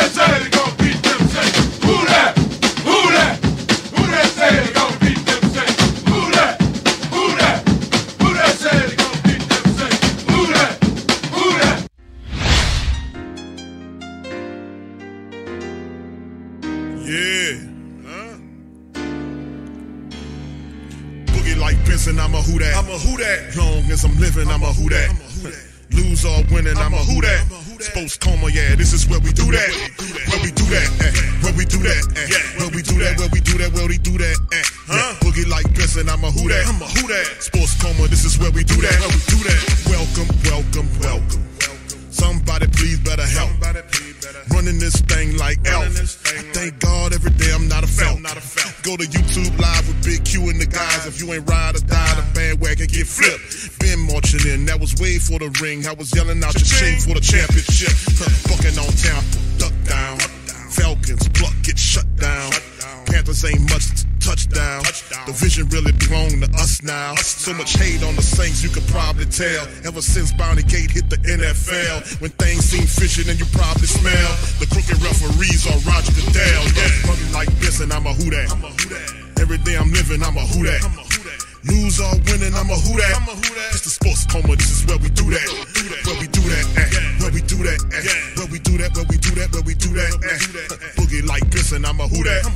Who that say they gon' beat them say? Who that? Who that? Say they gon' beat them say? Who that? Who that? Who that say they gon' beat them say? Who that? Who that? Yeah. Huh? Boogie like Benson, I'm a who. I'm a who that. Long as I'm living, I'm a who that. Lose or winning, I'm a who that. Sports coma, yeah, this is where we do that. Where we do that, eh. where we do that, eh. where we do that, where we do that, where we do that, eh. Yeah. Boogie like this, and I'm a who that. I'm a who that. Sports coma, this is where we do that. Where we do that. Welcome, welcome, welcome. Somebody please better help. Running this thing like elf. I thank God every day I'm not a felt. Go to YouTube live with Big Q and the guys. If you ain't ride or die, the bandwagon get flipped. Been marching in, that was way for the ring. I was yelling out your chain for the championship. Bucking on town, duck down. Falcons, pluck, get shut down. Panthers ain't much touchdown. touchdown. The vision really belong to us now. So much hate on the Saints, you could probably tell. Ever since Bounty Gate hit the NFL, when things seem fishy, then you probably smell the crooked referees are Roger Goodell. Yeah, running like this, and I'm a who that. Every day I'm living, I'm a who that. Lose or winning, I'm a who that. It's the sports coma, this is where we do that. Where we do that, eh. Where we do that. Where we do that, where we do that, where we do that, eh. Boogie like this, and I'm a who that.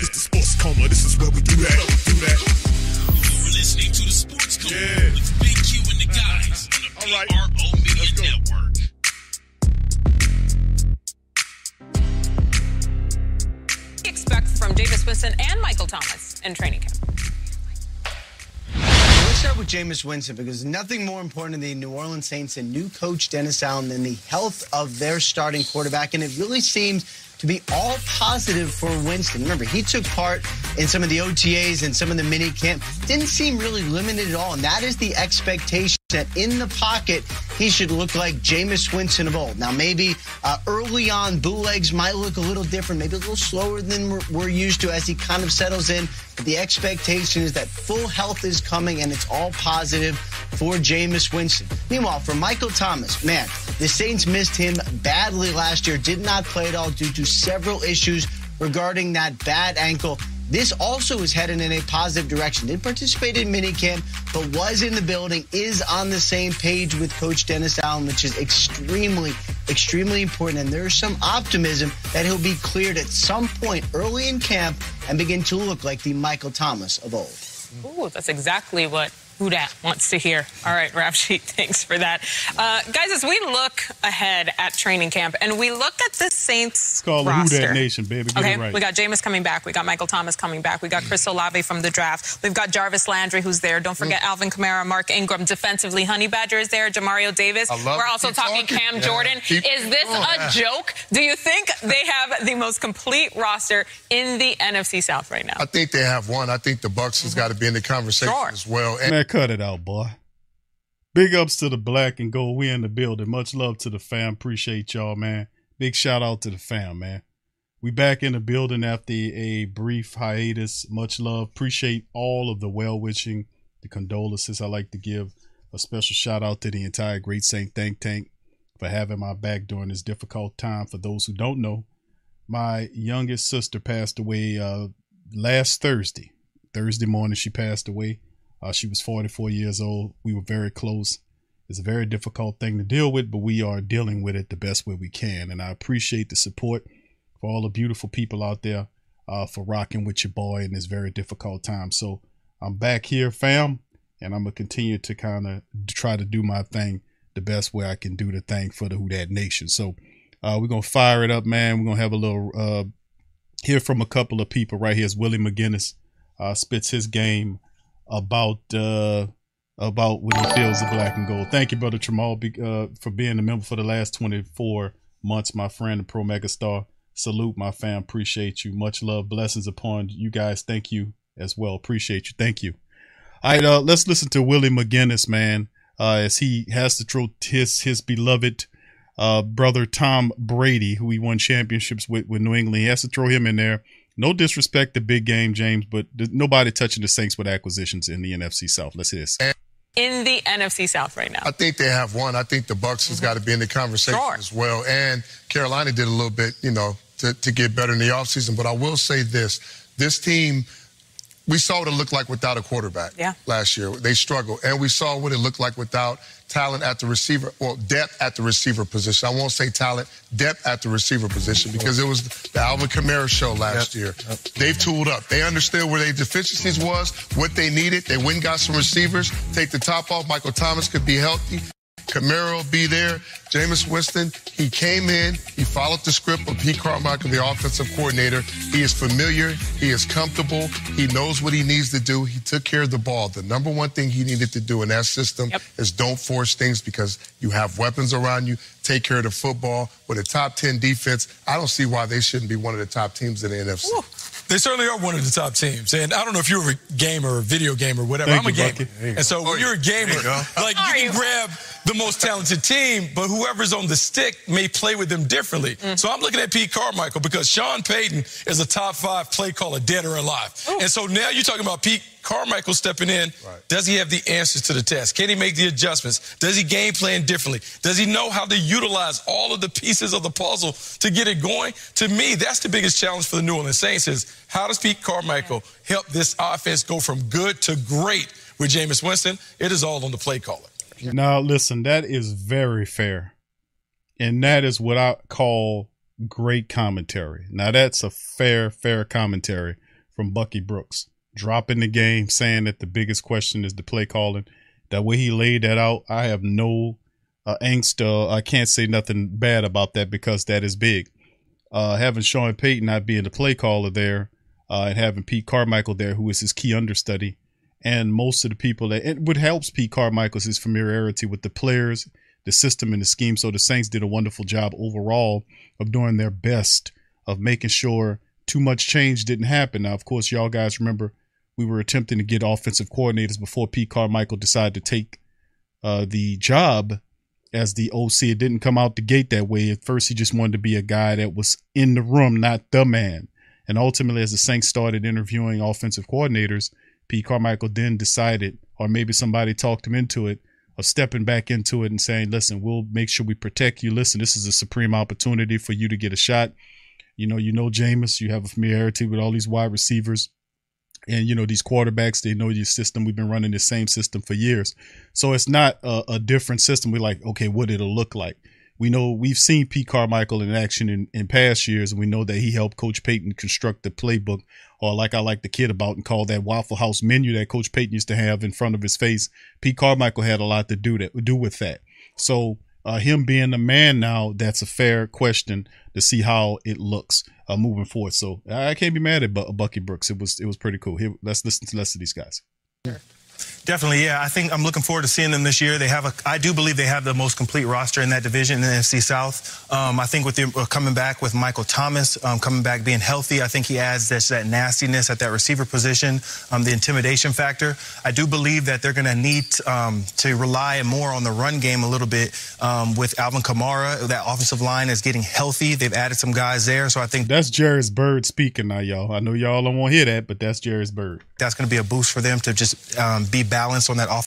It's the sports coma, this is where we do that. Do that. You're listening to the Sports Code Yeah. with Big Q and the guys on the All right. PRO Media Let's go. Network. expect from Jameis Winston and Michael Thomas in training camp? Start with Jameis Winston because nothing more important to the New Orleans Saints and new coach Dennis Allen than the health of their starting quarterback. And it really seems to be all positive for Winston. Remember, he took part in some of the OTAs and some of the mini camp. Didn't seem really limited at all. And that is the expectation that in the pocket, he should look like Jameis Winston of old. Now, maybe uh, early on, bootlegs might look a little different, maybe a little slower than we're, we're used to as he kind of settles in. But the expectation is that full health is coming and it's all positive for Jameis Winston. Meanwhile, for Michael Thomas, man, the Saints missed him badly last year, did not play at all due to several issues regarding that bad ankle. This also is heading in a positive direction. Didn't participate in minicamp, but was in the building, is on the same page with Coach Dennis Allen, which is extremely, extremely important. And there's some optimism that he'll be cleared at some point early in camp and begin to look like the Michael Thomas of old. Ooh, that's exactly what who dat wants to hear. All right, rap sheet, thanks for that. Uh, guys, as we look ahead at training camp and we look at the Saints It's called the Who roster. Dat Nation, baby. Get okay, it right. we got Jameis coming back. We got Michael Thomas coming back. We got Chris Olave from the draft. We've got Jarvis Landry, who's there. Don't forget Mm. Alvin Kamara, Mark Ingram. Defensively, Honey Badger is there. Demario Davis. I love We're also talking talking. Cam Yeah. Jordan. Keep- is this Oh, a yeah. joke? Do you think they have the most complete roster in the NFC South right now? I think they have one. I think the Bucks has got to be in the conversation Sure. as well. And Man, cut it out, boy. Big ups to the black and gold. We in the building. Much love to the fam. Appreciate y'all, man. Big shout out to the fam, man. We back in the building after a brief hiatus. Much love. Appreciate all of the well wishing, the condolences. I like to give a special shout out to the entire Great Saint Think Tank for having my back during this difficult time. For those who don't know, my youngest sister passed away uh, last Thursday. Thursday morning, she passed away. Uh, she was 44 years old. We were very close. It's a very difficult thing to deal with, but we are dealing with it the best way we can. And I appreciate the support for all the beautiful people out there uh, for rocking with your boy in this very difficult time. So I'm back here, fam, and I'm going to continue to kind of try to do my thing the best way I can do the thing for the Who Dat Nation. So uh, we're going to fire it up, man. We're going to have a little, uh, hear from a couple of people right here. Is Willie McGinest uh, spits his game about uh, about when he feels the black and gold. Thank you, brother Tramal, uh, for being a member for the last 24 months, my friend, the Pro Mega Star. Salute, my fam. Appreciate you. Much love. Blessings upon you guys. Thank you as well. Appreciate you. Thank you. All right, uh, let's listen to Willie McGinest, man, uh, as he has to throw his, his beloved uh, brother Tom Brady, who he won championships with with New England. He has to throw him in there. No disrespect to big game, James, but nobody touching the Saints with acquisitions in the NFC South. Let's hear this. In the NFC South right now. I think they have one. I think the Bucks has mm-hmm. got to be in the conversation Sure. as well. And Carolina did a little bit, you know, to, to get better in the offseason. But I will say this this team, we saw what it looked like without a quarterback Yeah. last year. They struggled. And we saw what it looked like without talent at the receiver, well, depth at the receiver position. I won't say talent, depth at the receiver position because it was the Alvin Kamara show last year. They've tooled up. They understood where their deficiencies was, what they needed. They went and got some receivers. Take the top off. Michael Thomas could be healthy. Kamara will be there. Jameis Winston, he came in, he followed the script of Pete Carmichael, the offensive coordinator. He is familiar, he is comfortable, he knows what he needs to do. He took care of the ball. The number one thing he needed to do in that system Yep. is don't force things because you have weapons around you. Take care of the football. With a top 10 defense, I don't see why they shouldn't be one of the top teams in the NFC. They certainly are one of the top teams. And I don't know if you're a gamer or a video gamer or whatever. Thank I'm a gamer. You And so when you're a gamer, you like you can grab the most talented team, but whoever's on the stick may play with them differently. Mm. So I'm looking at Pete Carmichael because Sean Payton is a top five play caller, dead or alive. And so now you're talking about Pete Carmichael stepping in. Does he have the answers to the test? Can he make the adjustments? Does he game plan differently? Does he know how to utilize all of the pieces of the puzzle to get it going? To me, that's the biggest challenge for the New Orleans Saints is how does Pete Carmichael help this offense go from good to great with Jameis Winston? It is all on the play caller. Now, listen, that is very fair. And that is what I call great commentary. Now, that's a fair, fair commentary from Bucky Brooks. Dropping the game, saying that the biggest question is the play calling. That way he laid that out, I have no uh, angst. Uh, I can't say nothing bad about that because that is big. Uh, having Sean Payton not being the play caller there, uh, and having Pete Carmichael there, who is his key understudy, and most of the people that and what helps Pete Carmichael is his familiarity with the players, the system, and the scheme. So the Saints did a wonderful job overall of doing their best of making sure too much change didn't happen. Now, of course, y'all guys remember we were attempting to get offensive coordinators before Pete Carmichael decided to take uh, the job as the OC. It didn't come out the gate that way. At first, he just wanted to be a guy that was in the room, not the man. And ultimately, as the Saints started interviewing offensive coordinators, Pete Carmichael then decided, or maybe somebody talked him into it, of stepping back into it and saying, listen, we'll make sure we protect you. Listen, this is a supreme opportunity for you to get a shot. You know, you know Jameis, you have a familiarity with all these wide receivers. And, you know, these quarterbacks, they know your system. We've been running the same system for years. So it's not a, a different system. We're like, okay, what it'll look like. We know we've seen Pete Carmichael in action in, in past years, and we know that he helped Coach Payton construct the playbook, or like I like the kid about and call that Waffle House menu that Coach Payton used to have in front of his face. Pete Carmichael had a lot to do that do with that. So uh, him being the man now, that's a fair question to see how it looks uh, moving forward. So I can't be mad at Bu- Bucky Brooks. It was it was pretty cool. Here, let's listen to less of these guys. Definitely, yeah. I think I'm looking forward to seeing them this year. They have a, I do believe they have the most complete roster in that division in the NFC South. Um, I think with them uh, coming back with Michael Thomas, um, coming back being healthy, I think he adds this, that nastiness at that receiver position, um, the intimidation factor. I do believe that they're going to need um, to rely more on the run game a little bit um, with Alvin Kamara. That offensive line is getting healthy. They've added some guys there, so I think That's Jairus Byrd speaking now, y'all. I know y'all don't want to hear that, but that's Jairus Byrd. that's going to be a boost for them to just um, be balanced on that off.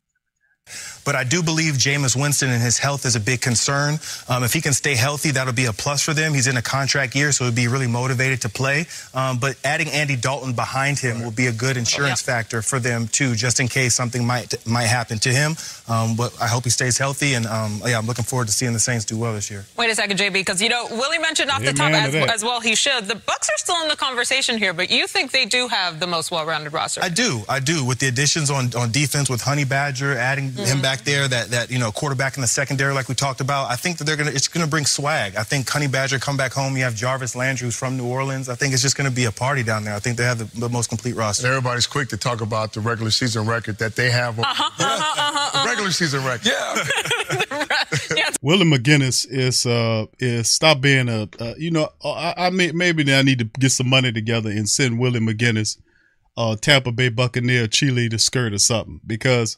But I do believe Jameis Winston and his health is a big concern. Um, if he can stay healthy, that'll be a plus for them. He's in a contract year, so he'll be really motivated to play. Um, but adding Andy Dalton behind him will be a good insurance factor for them too, just in case something might might happen to him. Um, but I hope he stays healthy, and um, yeah, I'm looking forward to seeing the Saints do well this year. Wait a second, JB, because you know Willie mentioned off the top Amen as, to as well. He should. The Bucks are still in the conversation here, but you think they do have the most well-rounded roster? I do, I do. With the additions on, on defense, with Honey Badger, adding him back back there, that that you know quarterback in the secondary, like we talked about. I think that they're gonna it's gonna bring swag. I think Honey Badger come back home. You have Jarvis Landry who's from New Orleans. I think it's just gonna be a party down there. I think they have the, the most complete roster. And everybody's quick to talk about the regular season record that they have. Uh-huh, uh-huh, uh-huh, the regular season record. Yeah. Willie McGinest is uh is stop being a uh, you know I, I may, maybe I need to get some money together and send Willie McGinest uh Tampa Bay Buccaneer cheerleader skirt or something because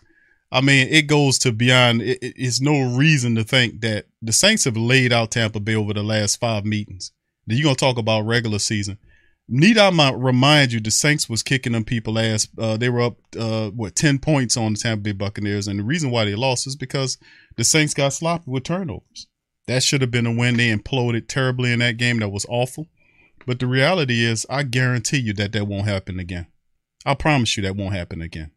I mean it goes to beyond it, it- it's no reason to think that the Saints have laid out Tampa Bay over the last five meetings. Then you're gonna talk about regular season. Need I might remind you the Saints was kicking them people ass. Uh, they were up uh, what ten points on the Tampa Bay Buccaneers, and the reason why they lost is because the Saints got sloppy with turnovers. That should have been a win. They imploded terribly in that game. That was awful. But the reality is, I guarantee you that that won't happen again. I promise you that won't happen again.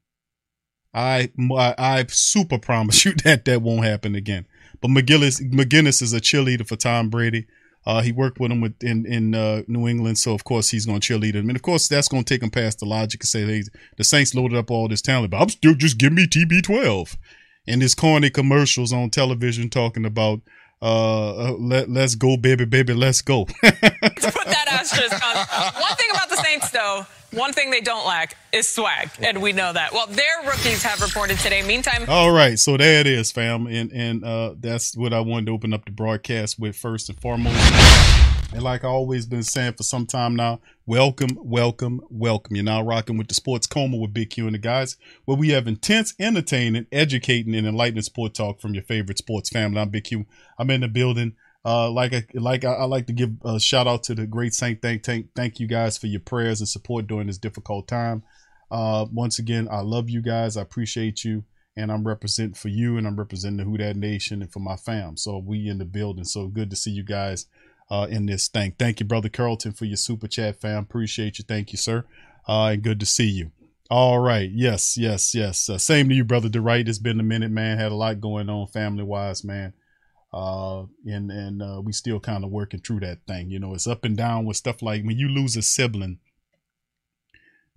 I I, super promise you that that won't happen again. But McGillis McGinest is a cheerleader for Tom Brady. Uh, he worked with him with, in in uh, New England, so of course he's going to cheerlead him, and of course that's going to take him past the logic and say, "Hey, the Saints loaded up all this talent, but I'm still just give me TB12." And his corny commercials on television talking about, uh, uh, let let's go, baby, baby, let's go. Put that asterisk on. One thing about the Saints, though, one thing they don't lack is swag, and we know that. Well, their rookies have reported today. Meantime, All right, so there it is, fam, and and uh, that's what I wanted to open up the broadcast with first and foremost. And like I always been saying for some time now, welcome, welcome, welcome. You're now rocking with the Sports Coma with Big Q and the guys, where we have intense, entertaining, educating, and enlightening sport talk from your favorite sports family. I'm Big Q. I'm in the building. Uh, like I like I, I like to give a shout out to the great Saint Thank Thank thank you guys for your prayers and support during this difficult time. Uh, once again, I love you guys. I appreciate you, and I'm representing for you, and I'm representing the Who That Nation and for my fam. So we in the building. So good to see you guys uh, in this thing. Thank you, brother Carlton, for your super chat, fam. Appreciate you. Thank you, sir. Uh, and good to see you. All right. Yes, yes, yes. Uh, same to you, brother DeWright. It's been a minute, man. Had a lot going on family wise, man. Uh, and and uh, we still kind of working through that thing. You know, it's up and down with stuff like when you lose a sibling.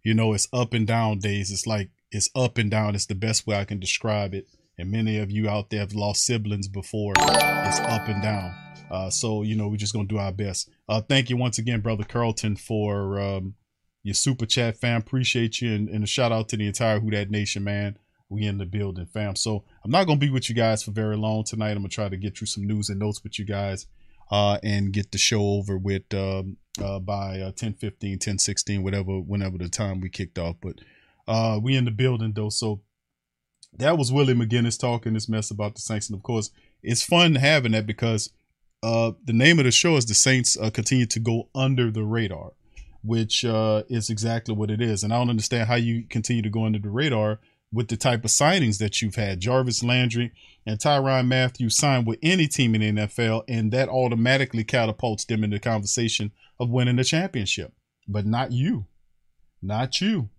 You know, it's up and down days. It's like it's up and down. It's the best way I can describe it. And many of you out there have lost siblings before. It's up and down. Uh, so you know, we're just gonna do our best. Uh, thank you once again, brother Carlton, for um, your super chat, fam. Appreciate you, and, and a shout out to the entire Who That Nation, man. We in the building, fam. So I'm not gonna be with you guys for very long tonight. I'm gonna try to get through some news and notes with you guys, uh, and get the show over with um, uh, by uh, 10, 15, 10, 16, whatever, whenever the time we kicked off. But uh, we in the building though, so that was Willie McGinest talking this mess about the Saints, and of course, it's fun having that because uh, the name of the show is the Saints uh, continue to go under the radar, which uh, is exactly what it is. And I don't understand how you continue to go under the radar with the type of signings that you've had. Jarvis Landry and Tyrann Mathieu signed with any team in the NFL, and that automatically catapults them into the conversation of winning the championship. But not you, not you.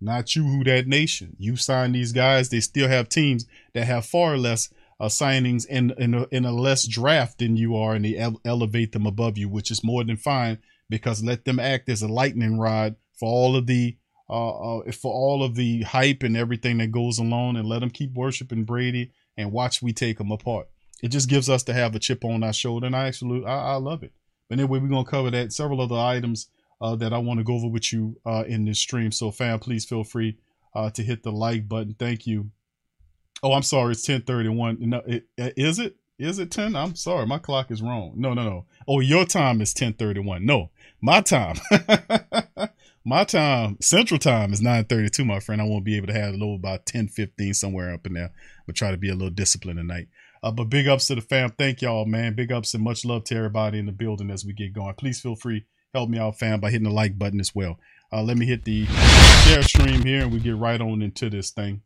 Not you, who that nation. You signed these guys. They still have teams that have far less uh, signings in in a, in a less draft than you are, and they ele- elevate them above you, which is more than fine because let them act as a lightning rod for all of the uh, uh for all of the hype and everything that goes along, and let them keep worshiping Brady and watch we take them apart. It just gives us to have a chip on our shoulder, and I actually I, I love it. But anyway, we're gonna cover that several other items uh, that I want to go over with you uh, in this stream. So, fam, please feel free uh, to hit the like button. Thank you. Oh, I'm sorry. It's 10:31. No, it, is it? Is it 10? I'm sorry. My clock is wrong. No, no, no. Oh, your time is 10:31. No, my time. my time, Central Time is 9:32. My friend, I won't be able to have a little about 10:15 somewhere up in there. But try to be a little disciplined tonight. Uh, but big ups to the fam. Thank y'all, man. Big ups and much love to everybody in the building as we get going. Please feel free help me out, fam, by hitting the like button as well. Uh, let me hit the share stream here and we get right on into this thing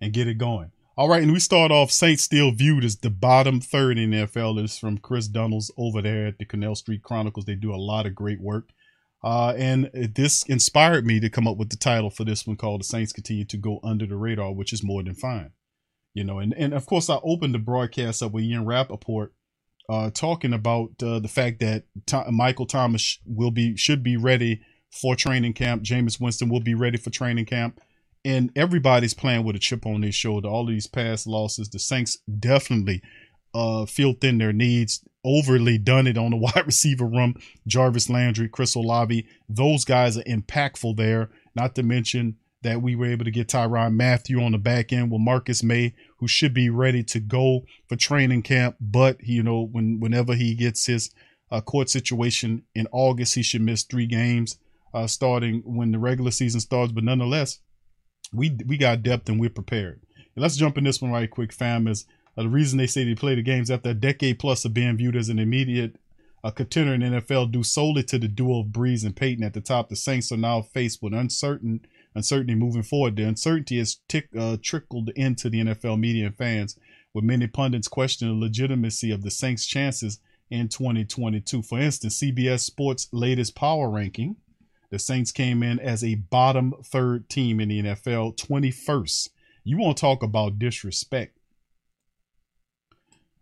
and get it going. All right, and we start off Saints still viewed as the bottom third in the NFL. This is from Chris Dunnels over there at the Canal Street Chronicles. They do a lot of great work. Uh, and this inspired me to come up with the title for this one called The Saints Continue to Go Under the Radar, which is more than fine. You know, and, and of course, I opened the broadcast up with Ian Rapoport uh, talking about uh, the fact that Th- Michael Thomas will be should be ready for training camp. Jameis Winston will be ready for training camp, and everybody's playing with a chip on their shoulder. All of these past losses, the Saints definitely uh filled in their needs, overly done it on the wide receiver room. Jarvis Landry, Chris Olave, those guys are impactful there. Not to mention that we were able to get Tyrann Mathieu on the back end with Marcus Maye, who should be ready to go for training camp. But you know, when whenever he gets his uh, court situation in August, he should miss three games uh, starting when the regular season starts. But nonetheless, we we got depth and we're prepared. And let's jump in this one right quick, fam. Is uh, the reason they say they play the games after a decade plus of being viewed as an immediate uh, contender in NFL due solely to the duo of Brees and Payton at the top. The Saints are now faced with uncertain uncertainty moving forward. The uncertainty has tick, uh, trickled into the NFL media and fans, with many pundits questioning the legitimacy of the Saints' chances in 2022. For instance, CBS Sports' latest power ranking, the Saints came in as a bottom third team in the NFL, 21st. You want to talk about disrespect?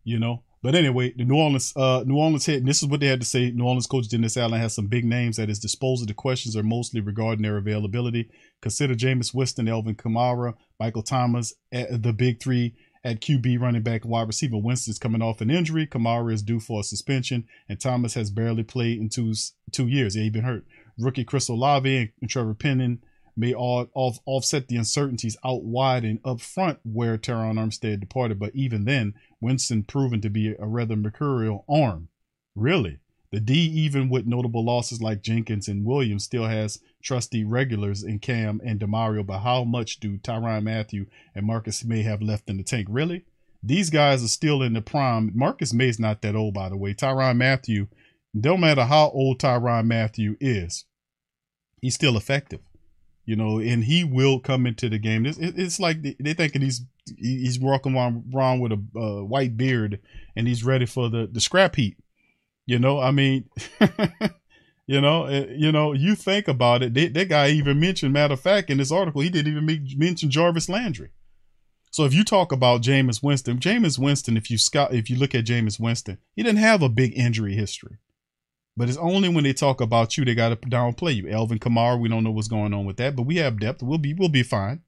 You know, but anyway, the New Orleans, uh, New Orleans hit, and this is what they had to say. New Orleans coach Dennis Allen has some big names at his disposal. The questions are mostly regarding their availability. Consider Jameis Winston, Alvin Kamara, Michael Thomas, the big three at QB, running back, wide receiver. Winston's coming off an injury. Kamara is due for a suspension, and Thomas has barely played in two two years. Yeah, he been hurt. Rookie Chris Olave and, and Trevor Penning may all, off, offset the uncertainties out wide and up front where Terron Armstead departed. But even then, Winston proven to be a rather mercurial arm. Really? The D, even with notable losses like Jenkins and Williams, still has trusty regulars in Cam and Demario. But how much do Tyrann Mathieu and Marcus Maye have left in the tank? Really? These guys are still in the prime. Marcus Maye's not that old, by the way. Tyrann Mathieu, don't matter how old Tyrann Mathieu is, he's still effective you know, and he will come into the game. It's, it's like they thinking he's he's walking around with a uh, white beard and he's ready for the the scrap heap. You know, I mean, you know, uh, you know, you think about it. That guy even mentioned, matter of fact, in this article, he didn't even mention Jarvis Landry. So if you talk about Jameis Winston, Jameis Winston, if you scout, if you look at Jameis Winston, he didn't have a big injury history. But it's only when they talk about you they got to downplay you. Alvin Kamara, we don't know what's going on with that, but we have depth. We'll be we'll be fine.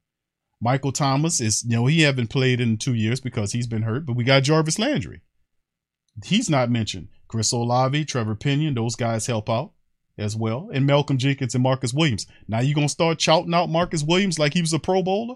Michael Thomas is you know he haven't played in two years because he's been hurt, but we got Jarvis Landry. He's not mentioned. Chris Olave, Trevor Penning, those guys help out as well, and Malcolm Jenkins and Marcus Williams. Now you gonna start shouting out Marcus Williams like he was a Pro Bowler?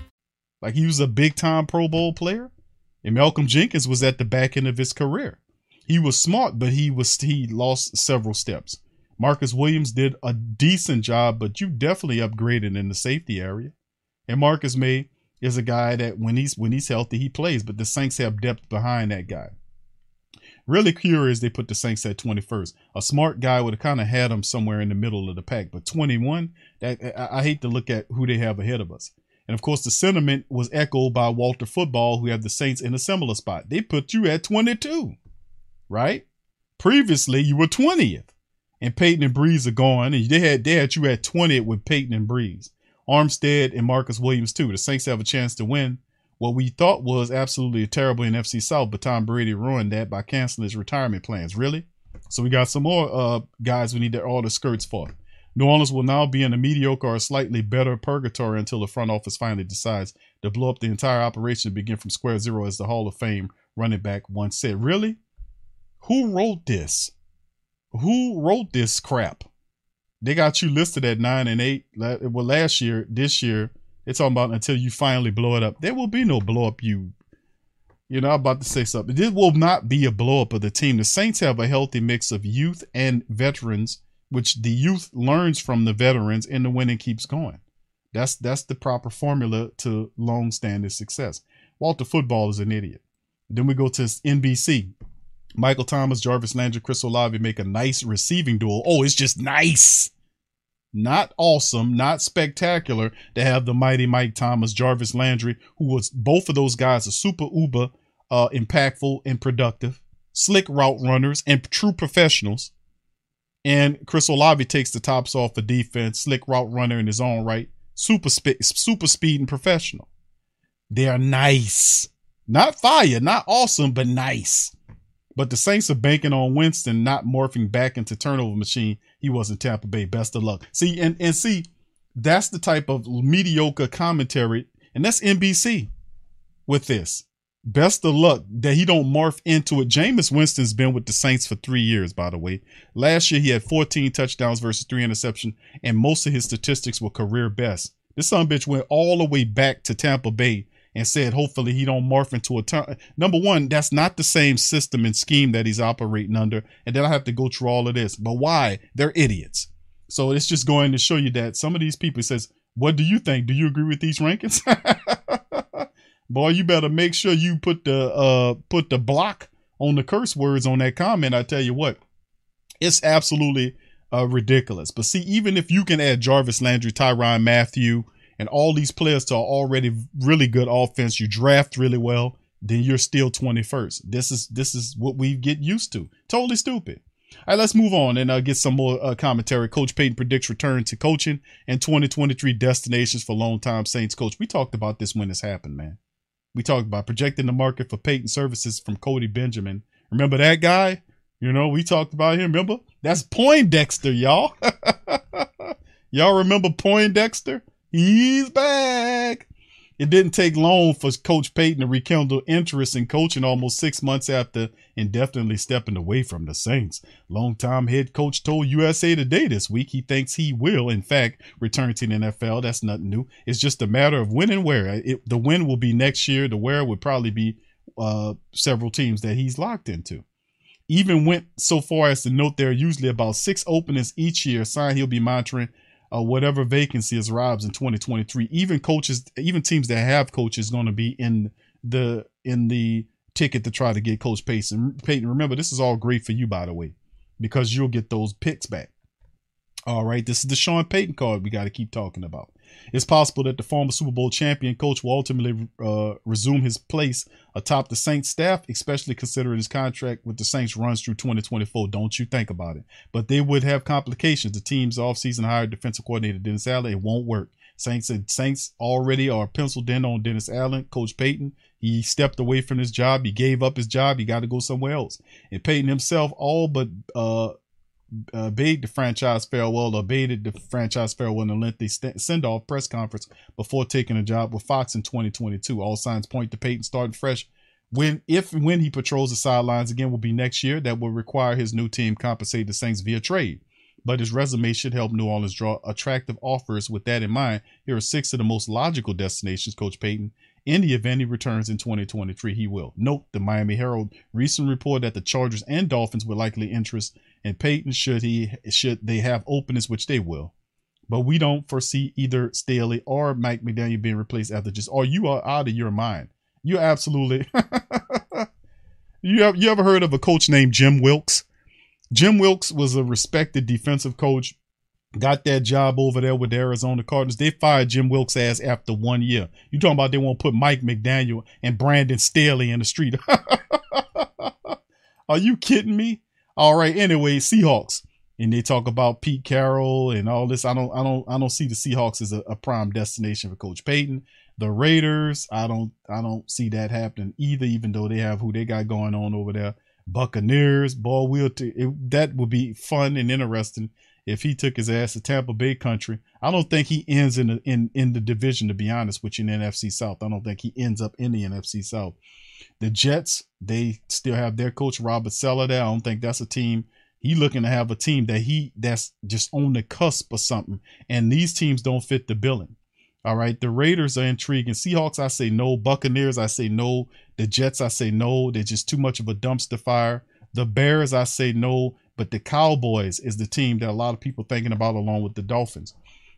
Like he was a big time Pro Bowl player. And Malcolm Jenkins was at the back end of his career. He was smart, but he was he lost several steps. Marcus Williams did a decent job, but you definitely upgraded in the safety area. And Marcus Maye is a guy that when he's when he's healthy, he plays, but the Saints have depth behind that guy. Really curious they put the Saints at 21st. A smart guy would have kind of had them somewhere in the middle of the pack, but 21, that I, I hate to look at who they have ahead of us. And of course, the sentiment was echoed by Walter Football, who had the Saints in a similar spot. They put you at 22, right? Previously, you were 20th, and Payton and Brees are gone, and they had they had you at 20th with Payton and Brees, Armstead and Marcus Williams too. The Saints have a chance to win what we thought was absolutely terrible NFC South, but Tom Brady ruined that by canceling his retirement plans. Really? So we got some more uh, guys we need all the skirts for. New Orleans will now be in a mediocre or slightly better purgatory until the front office finally decides to blow up the entire operation and begin from square zero, as the Hall of Fame running back once said. Really? Who wrote this? Who wrote this crap? They got you listed at nine and eight. Well, last year, this year, They're talking about until you finally blow it up. There will be no blow up. You, you know, I'm about to say something. This will not be a blow up of the team. The Saints have a healthy mix of youth and veterans, which the youth learns from the veterans, and the winning keeps going. That's that's the proper formula to long-standing success. Walter Football is an idiot. Then we go to NBC. Michael Thomas, Jarvis Landry, Chris Olave make a nice receiving duel. Oh, it's just nice. Not awesome, not spectacular to have the mighty Mike Thomas, Jarvis Landry, who was both of those guys are super uber uh, impactful and productive, slick route runners and true professionals. And Chris Olave takes the tops off for defense, slick route runner in his own right, super spe- super speed and professional. They are nice. Not fire, not awesome, but nice. But the Saints are banking on Winston not morphing back into turnover machine. He was in Tampa Bay. Best of luck. See, and, and see, that's the type of mediocre commentary, and that's NBC with this. Best of luck that he don't morph into it. Jameis Winston's been with the Saints for three years, by the way. Last year he had 14 touchdowns versus three interception, and most of his statistics were career best. This son bitch went all the way back to Tampa Bay and said hopefully he don't morph into a turn. Number one, that's not the same system and scheme that he's operating under. And then I have to go through all of this. But why? They're idiots. So it's just going to show you that some of these people says, what do you think? Do you agree with these rankings? Boy, you better make sure you put the uh put the block on the curse words on that comment. I tell you what, it's absolutely uh, ridiculous. But see, even if you can add Jarvis Landry, Tyrann Mathieu, and all these players to already really good offense, you draft really well, then you're still 21st. This is this is what we get used to. Totally stupid. All right, let's move on and uh, get some more uh, commentary. Coach Payton predicts return to coaching and 2023 destinations for longtime Saints coach. We talked about this when this happened, man. We talked about projecting the market for Payton services from Cody Benjamin. Remember that guy? You know, we talked about him. Remember? That's Poindexter, y'all. y'all remember Poindexter? He's back. It didn't take long for Coach Payton to rekindle interest in coaching almost six months after indefinitely stepping away from the Saints. Longtime head coach told USA Today this week he thinks he will, in fact, return to the NFL. That's nothing new. It's just a matter of when and where. It, the when will be next year. The where would probably be uh, several teams that he's locked into. Even went so far as to note there are usually about six openings each year. Sign he'll be monitoring uh, whatever vacancy is arrives in 2023. Even coaches, even teams that have coaches, going to be in the in the ticket to try to get Coach Payton. Payton, remember this is all great for you, by the way, because you'll get those picks back. All right, this is the Sean Payton card we got to keep talking about. It's possible that the former Super Bowl champion coach will ultimately uh, resume his place atop the Saints staff, especially considering his contract with the Saints runs through 2024. Don't you think about it. But they would have complications. The team's offseason hired defensive coordinator Dennis Allen. It won't work. Saints Saints already are penciled in on Dennis Allen, Coach Payton. He stepped away from his job. He gave up his job. He got to go somewhere else. And Payton himself all but uh, uh, bade the franchise farewell or the franchise farewell in a lengthy st- send off press conference before taking a job with Fox in 2022. All signs point to Payton starting fresh. When, if when he patrols the sidelines again, will be next year. That will require his new team compensate the Saints via trade. But his resume should help New Orleans draw attractive offers. With that in mind, here are six of the most logical destinations Coach Payton in the event he returns in 2023, he will. Note the Miami Herald recent report that the Chargers and Dolphins would likely interest in Payton should he should they have openings, which they will. But we don't foresee either Staley or Mike McDaniel being replaced after just or you are out of your mind. You absolutely you have you ever heard of a coach named Jim Wilks? Jim Wilks was a respected defensive coach got that job over there with the Arizona Cardinals. They fired Jim Wilks ass after one year. You talking about they won't put Mike McDaniel and Brandon Staley in the street? Are you kidding me? All right. Anyway, Seahawks, and they talk about Pete Carroll and all this. I don't, I don't, I don't see the Seahawks as a, a prime destination for Coach Payton. The Raiders, I don't, I don't see that happening either. Even though they have who they got going on over there. Buccaneers, ball wheel. To, it, that would be fun and interesting if he took his ass to Tampa Bay country. I don't think he ends in the, in in the division. To be honest with you, in NFC South, I don't think he ends up in the NFC South. The Jets, they still have their coach Robert Saleh there. I don't think that's a team. He looking to have a team that he that's just on the cusp of something. And these teams don't fit the billing. All right. The Raiders are intriguing. Seahawks, I say no. Buccaneers, I say no. The Jets, I say no. They're just too much of a dumpster fire. The Bears, I say no. But the Cowboys is the team that a lot of people thinking about along with the Dolphins.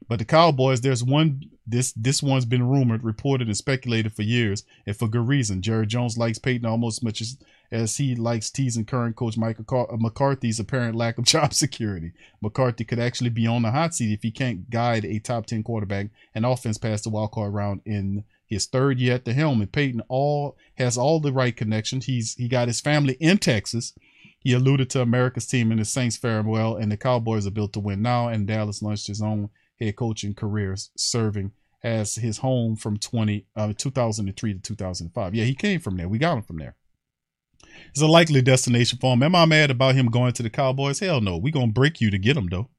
But the Cowboys, there's one. This this one's been rumored, reported, and speculated for years, and for good reason. Jerry Jones likes Payton almost as much as, as he likes teasing current coach Mike uh, McCarthy's apparent lack of job security. McCarthy could actually be on the hot seat if he can't guide a top ten quarterback and offense past the wild card round in his third year at the helm. And Payton all has all the right connections. He's he got his family in Texas. He alluded to America's team and the Saints faring well, and the Cowboys are built to win now. And Dallas launched his own head coaching careers serving as his home from 20 uh, 2003 to 2005. Yeah, he came from there. We got him from there. It's a likely destination for him. Am I mad about him going to the Cowboys? Hell no. we going to break you to get him, though.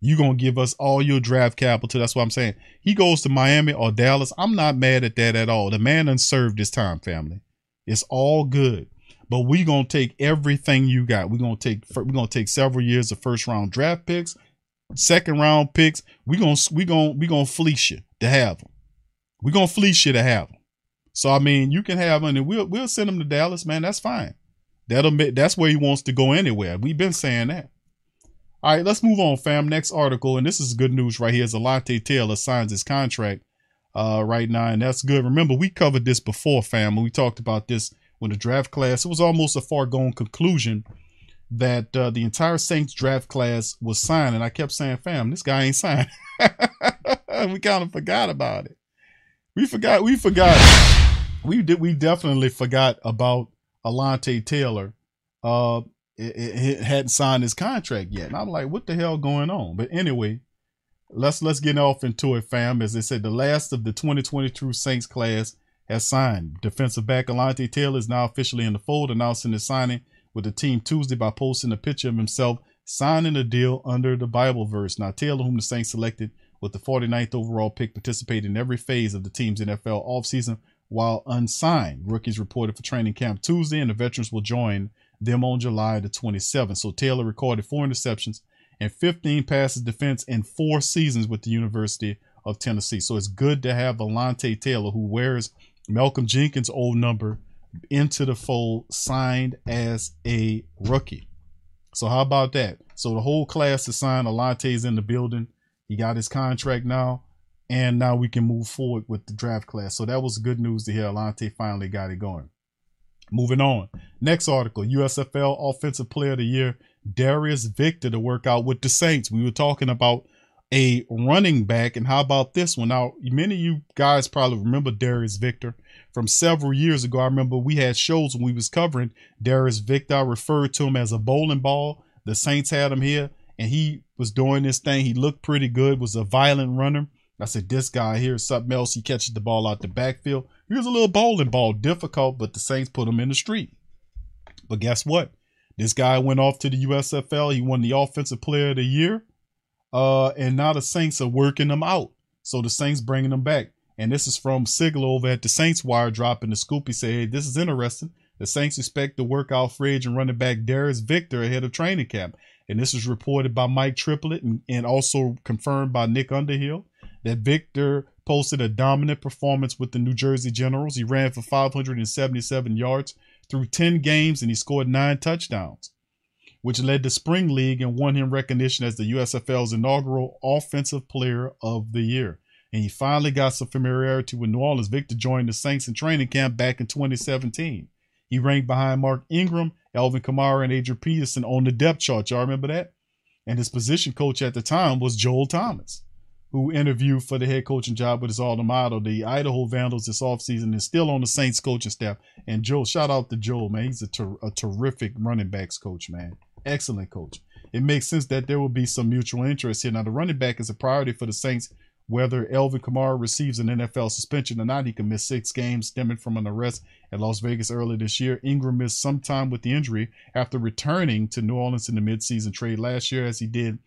you going to give us all your draft capital. That's what I'm saying. He goes to Miami or Dallas. I'm not mad at that at all. The man unserved his time, family. It's all good. But we going to take everything you got. We're going to take we're going to take several years of first round draft picks second round picks, we gonna we gonna we gonna fleece you to have them. We gonna fleece you to have them. So I mean, you can have them, and we'll we'll send them to Dallas, man. That's fine. That'll be, that's where he wants to go anywhere. We've been saying that. All right, let's move on, fam. Next article, and this is good news right here. Alontae Taylor signs his contract uh, right now, and that's good. Remember, we covered this before, fam. We talked about this when the draft class. It was almost a far gone conclusion that uh, the entire Saints draft class was signed, and I kept saying, "Fam, this guy ain't signed." we kind of forgot about it. We forgot. We forgot. We did. We definitely forgot about Alontae Taylor. Uh, it, it, hadn't signed his contract yet, and I'm like, "What the hell going on?" But anyway, let's let's get off into it, fam. As they said, the last of the 2022 Saints class has signed. Defensive back Alontae Taylor is now officially in the fold, announcing his signing with the team Tuesday by posting a picture of himself signing a deal under the Bible verse. Now, Taylor, whom the Saints selected with the 49th overall pick, participated in every phase of the team's NFL offseason while unsigned. Rookies reported for training camp Tuesday, and the veterans will join them on July the 27th. So Taylor recorded four interceptions and 15 passes defense in four seasons with the University of Tennessee. So it's good to have Alontae Taylor, who wears Malcolm Jenkins' old number into the fold signed as a rookie. So how about that? So the whole class is signed. Alontae's in the building. He got his contract now. And now we can move forward with the draft class. So that was good news to hear. Alontae finally got it going. Moving on. Next article USFL Offensive Player of the Year, Darius Victor to work out with the Saints. We were talking about a running back. And how about this one? Now, many of you guys probably remember Darius Victor from several years ago. I remember we had shows when we was covering Darius Victor. I referred to him as a bowling ball. The Saints had him here, and he was doing this thing. He looked pretty good. Was a violent runner. I said, this guy here is something else. He catches the ball out the backfield. He was a little bowling ball, difficult, but the Saints put him in the street. But guess what? This guy went off to the USFL. He won the Offensive Player of the Year. Uh, and now the Saints are working them out. So the Saints bringing them back. And this is from Sigler over at the Saints Wire dropping the scoop. He said, hey, this is interesting. The Saints expect to work out free and running back Darius Victor ahead of training camp. And this is reported by Mike Triplett and, and also confirmed by Nick Underhill that Victor posted a dominant performance with the New Jersey Generals. He ran for 577 yards through 10 games and he scored nine touchdowns, which led to Spring League and won him recognition as the USFL's inaugural Offensive Player of the Year and he finally got some familiarity with New Orleans. Victor joined the Saints in training camp back in 2017. He ranked behind Mark Ingram, Alvin Kamara, and Adrian Peterson on the depth chart. Y'all remember that? And his position coach at the time was Joel Thomas, who interviewed for the head coaching job with his alma mater, the Idaho Vandals, this offseason and still on the Saints coaching staff. And Joel, shout out to Joel, man. He's a, ter- a terrific running backs coach, man. Excellent coach. It makes sense that there will be some mutual interest here. Now, the running back is a priority for the Saints whether Alvin Kamara receives an NFL suspension or not, he can miss six games stemming from an arrest at Las Vegas earlier this year. Ingram missed some time with the injury after returning to New Orleans in the midseason trade last year, as he did.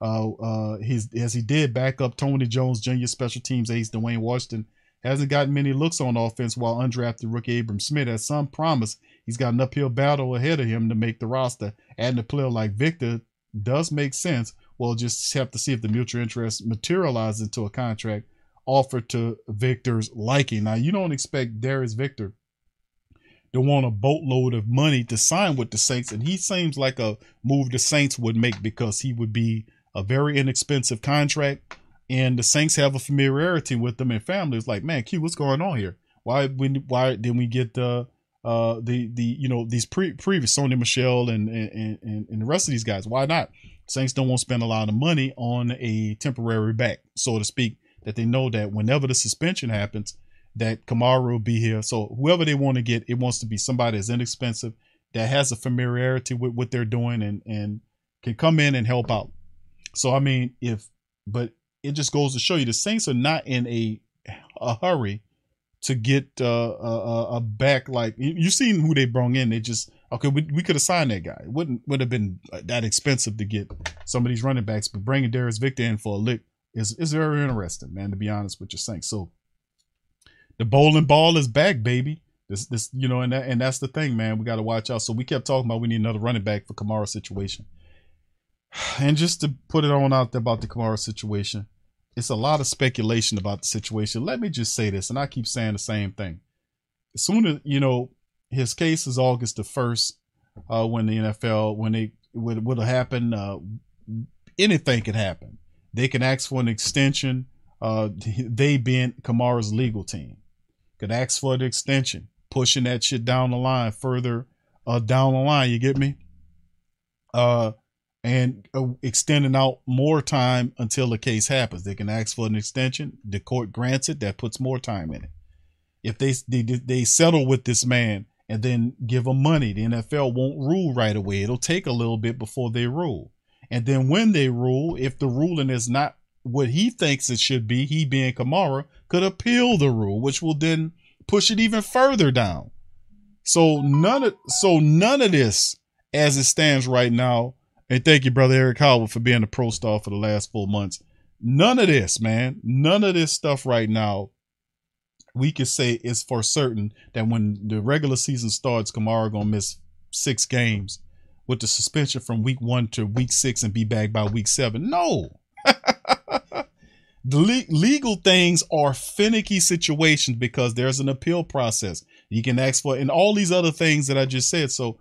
Uh, uh, his as he did back up Tony Jones Jr. special teams ace Dwayne Washington hasn't gotten many looks on offense while undrafted rookie Abram Smith has some promise. He's got an uphill battle ahead of him to make the roster. Adding a player like Victor does make sense, We'll just have to see if the mutual interest materializes into a contract offered to Victor's liking. Now, you don't expect Darius Victor to want a boatload of money to sign with the Saints, and he seems like a move the Saints would make because he would be a very inexpensive contract, and the Saints have a familiarity with them and family. It's like, man, Q, what's going on here? Why when why didn't we get the uh the the you know these pre previous Sony Michel and and, and and the rest of these guys? Why not? Saints don't want to spend a lot of money on a temporary back, so to speak, that they know that whenever the suspension happens, that Kamara will be here. So whoever they want to get, it wants to be somebody that's inexpensive, that has a familiarity with what they're doing and and can come in and help out. So I mean, if but it just goes to show you the Saints are not in a a hurry to get uh, a, a back like you, you seen who they brought in. They just okay, we, we could have signed that guy. It wouldn't would have been that expensive to get some of these running backs, but bringing Darius Victor in for a lick is is very interesting, man. To be honest with you, Saints. So the bowling ball is back, baby. This this you know, and that and that's the thing, man. We got to watch out. So we kept talking about we need another running back for Kamara's situation. And just to put it on out there about the Kamara situation, it's a lot of speculation about the situation. Let me just say this, and I keep saying the same thing. As soon as you know his case is August the first, uh, when the NFL when they would have happened, uh, anything could happen. They can ask for an extension. Uh, they being Kamara's legal team could ask for an extension, pushing that shit down the line further uh, down the line. You get me? Uh, and uh, extending out more time until the case happens. They can ask for an extension. The court grants it. That puts more time in it. If they they, they settle with this man and then give him money, the NFL won't rule right away. It'll take a little bit before they rule. And then when they rule, if the ruling is not what he thinks it should be, he being Kamara could appeal the rule, which will then push it even further down. So none of so none of this, as it stands right now, and thank you, brother Eric Howard, for being a pro star for the last four months. None of this, man, none of this stuff right now, we can say is for certain that when the regular season starts, Kamara gonna miss six games with the suspension from week one to week six and be back by week seven. No. the le- legal things are finicky situations because there's an appeal process. You can ask for and all these other things that I just said. So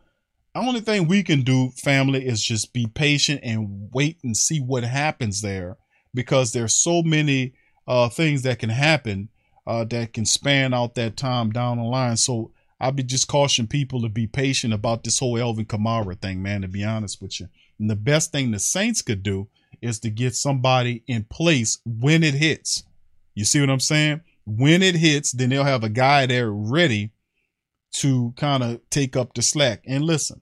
only thing we can do, family, is just be patient and wait and see what happens there because there's so many uh, things that can happen uh, that can span out that time down the line. So I'll be just caution people to be patient about this whole Alvin Kamara thing, man, to be honest with you. And the best thing the Saints could do is to get somebody in place when it hits. You see what I'm saying? When it hits, then they'll have a guy there ready to kind of take up the slack. And listen,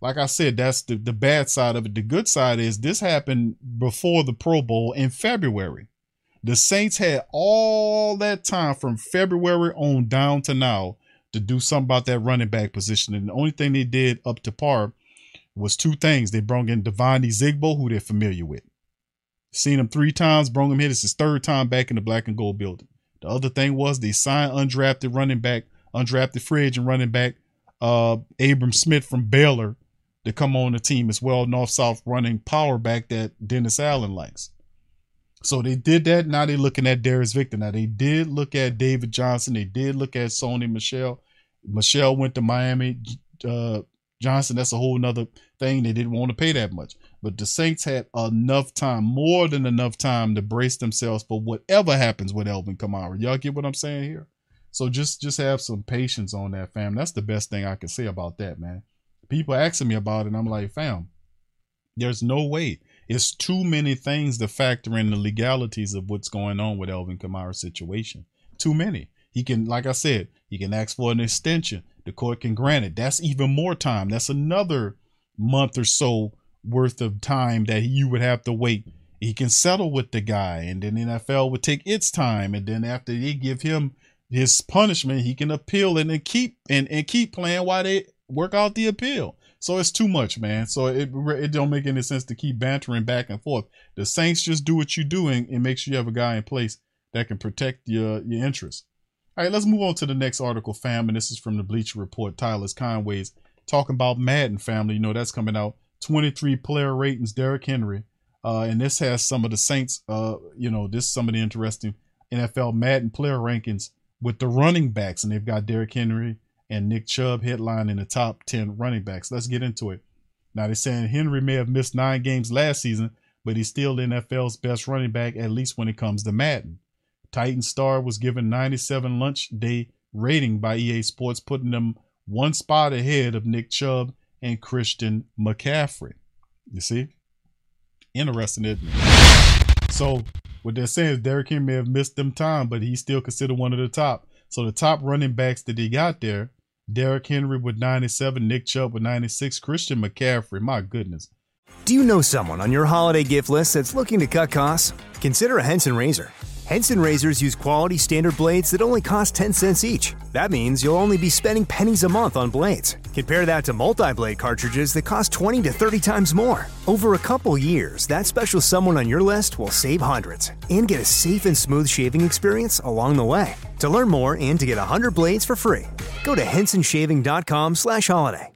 like I said, that's the, the bad side of it. The good side is this happened before the Pro Bowl in February. The Saints had all that time from February on down to now to do something about that running back position. And the only thing they did up to par was two things. They brought in Devine Ozigbo, who they're familiar with. Seen him three times, brought him here. This is his third time back in the black and gold building. The other thing was they signed undrafted running back undrafted free agent running back uh, Abram Smith from Baylor to come on the team as well, north south running power back that Dennis Allen likes. So they did that. Now they're looking at Darius Victor. Now they did look at David Johnson. They did look at Sony Michel. Michel went to Miami. Uh, Johnson, that's a whole nother thing. They didn't want to pay that much. But the Saints had enough time, more than enough time to brace themselves for whatever happens with Alvin Kamara. Y'all get what I'm saying here? So just just have some patience on that, fam. That's the best thing I can say about that, man. People asking me about it, and I'm like, fam, there's no way. It's too many things to factor in the legalities of what's going on with Alvin Kamara's situation. Too many. He can, like I said, he can ask for an extension. The court can grant it. That's even more time. That's another month or so worth of time that you would have to wait. He can settle with the guy, and then NFL would take its time, and then after they give him his punishment, he can appeal and keep and, and keep playing while they work out the appeal. So it's too much, man. So it it don't make any sense to keep bantering back and forth. The Saints just do what you do and, make sure you have a guy in place that can protect your your interests. All right, let's move on to the next article, fam. And this is from the Bleacher Report. Tyler Conway's talking about Madden family. You know that's coming out. 23 player ratings. Derrick Henry, uh, and this has some of the Saints. Uh, you know, this is some of the interesting NFL Madden player rankings with the running backs, and they've got Derrick Henry and Nick Chubb headline in the top 10 running backs. Let's get into it. Now they're saying Henry may have missed nine games last season, but he's still the NFL's best running back, at least when it comes to Madden. Titan Star was given 97 lunch day rating by EA Sports, putting them one spot ahead of Nick Chubb and Christian McCaffrey. You see? Interesting, isn't it? So what they're saying is Derrick Henry may have missed them time, but he's still considered one of the top. So the top running backs that he got there, Derrick Henry with 97, Nick Chubb with 96, Christian McCaffrey, my goodness. Do you know someone on your holiday gift list that's looking to cut costs? Consider a Henson razor. Henson razors use quality standard blades that only cost 10 cents each. That means you'll only be spending pennies a month on blades. Compare that to multi blade cartridges that cost 20 to 30 times more. Over a couple years, that special someone on your list will save hundreds and get a safe and smooth shaving experience along the way. To learn more and to get 100 blades for free, go to hensonshaving.com slash holiday.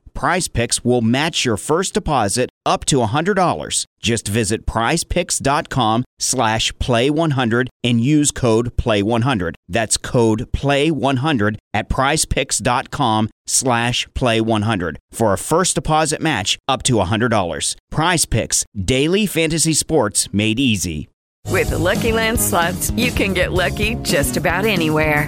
Prize Picks will match your first deposit up to $100. Just visit prizepicks.com slash play100 and use code play100. That's code play100 at prizepicks.com slash play100 for a first deposit match up to $100. Prize Picks, daily fantasy sports made easy. With the Lucky Land slots, you can get lucky just about anywhere.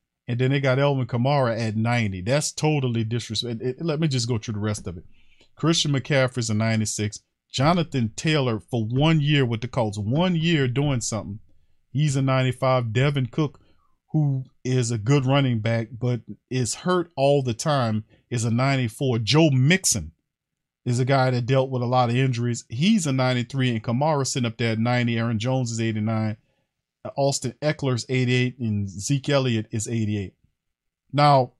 and then they got Alvin Kamara at 90. That's totally disrespectful. Let me just go through the rest of it. Christian McCaffrey's a 96. Jonathan Taylor for one year with the Colts, one year doing something. He's a 95. Dalvin Cook, who is a good running back but is hurt all the time, is a 94. Joe Mixon is a guy that dealt with a lot of injuries. He's a 93, and Kamara sitting up there at 90. Aaron Jones is 89. Austin Ekeler's 88 and Zeke Elliott is 88. Now,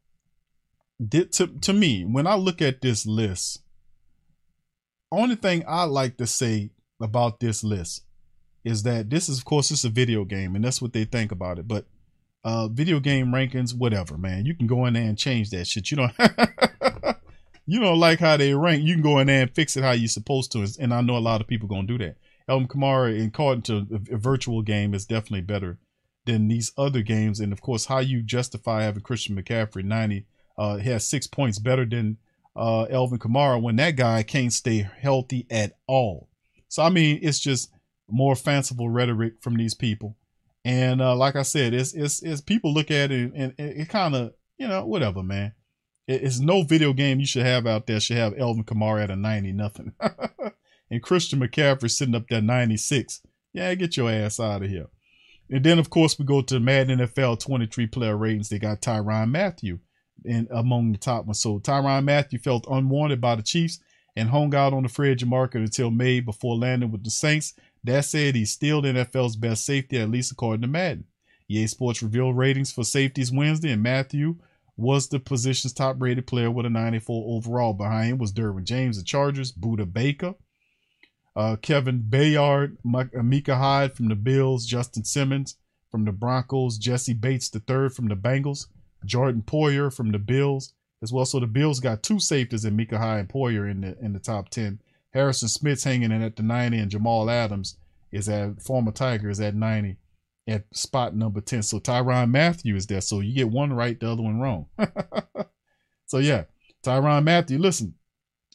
to, to me, when I look at this list, only thing I like to say about this list is that this is, of course, is a video game, and that's what they think about it. But uh, video game rankings, whatever, man, you can go in there and change that shit. You don't, you don't like how they rank, you can go in there and fix it how you're supposed to. And I know a lot of people gonna do that. Alvin Kamara, according to a, a virtual game, is definitely better than these other games. And of course, how you justify having Christian McCaffrey 90 uh, has six points better than uh, Alvin Kamara when that guy can't stay healthy at all. So I mean, it's just more fanciful rhetoric from these people. And uh, like I said, it's it's, it's people look at it and, and it kind of you know whatever, man. It, it's no video game you should have out there should have Alvin Kamara at a 90 nothing. and Christian McCaffrey sitting up there 96. Yeah, get your ass out of here. And then, of course, we go to Madden NFL 23 player ratings. They got Tyrann Mathieu in among the top ones. So Tyrann Mathieu felt unwanted by the Chiefs and hung out on the free agent market until May before landing with the Saints. That said, he's still the NFL's best safety, at least according to Madden. EA Sports revealed ratings for safeties Wednesday, and Mathieu was the position's top rated player with a 94 overall. Behind him was Derwin James, the Chargers, Budda Baker, uh, Kevin Byard, Micah Hyde from the Bills, Justin Simmons from the Broncos, Jesse Bates third from the Bengals, Jordan Poyer from the Bills as well. So the Bills got two safeties in Micah Hyde and Poyer in the in the top ten. Harrison Smith's hanging in at the 90, and Jamal Adams is at former Tiger is at 90 at spot number 10. So Tyrann Mathieu is there. So you get one right, the other one wrong. so yeah, Tyrann Mathieu, listen,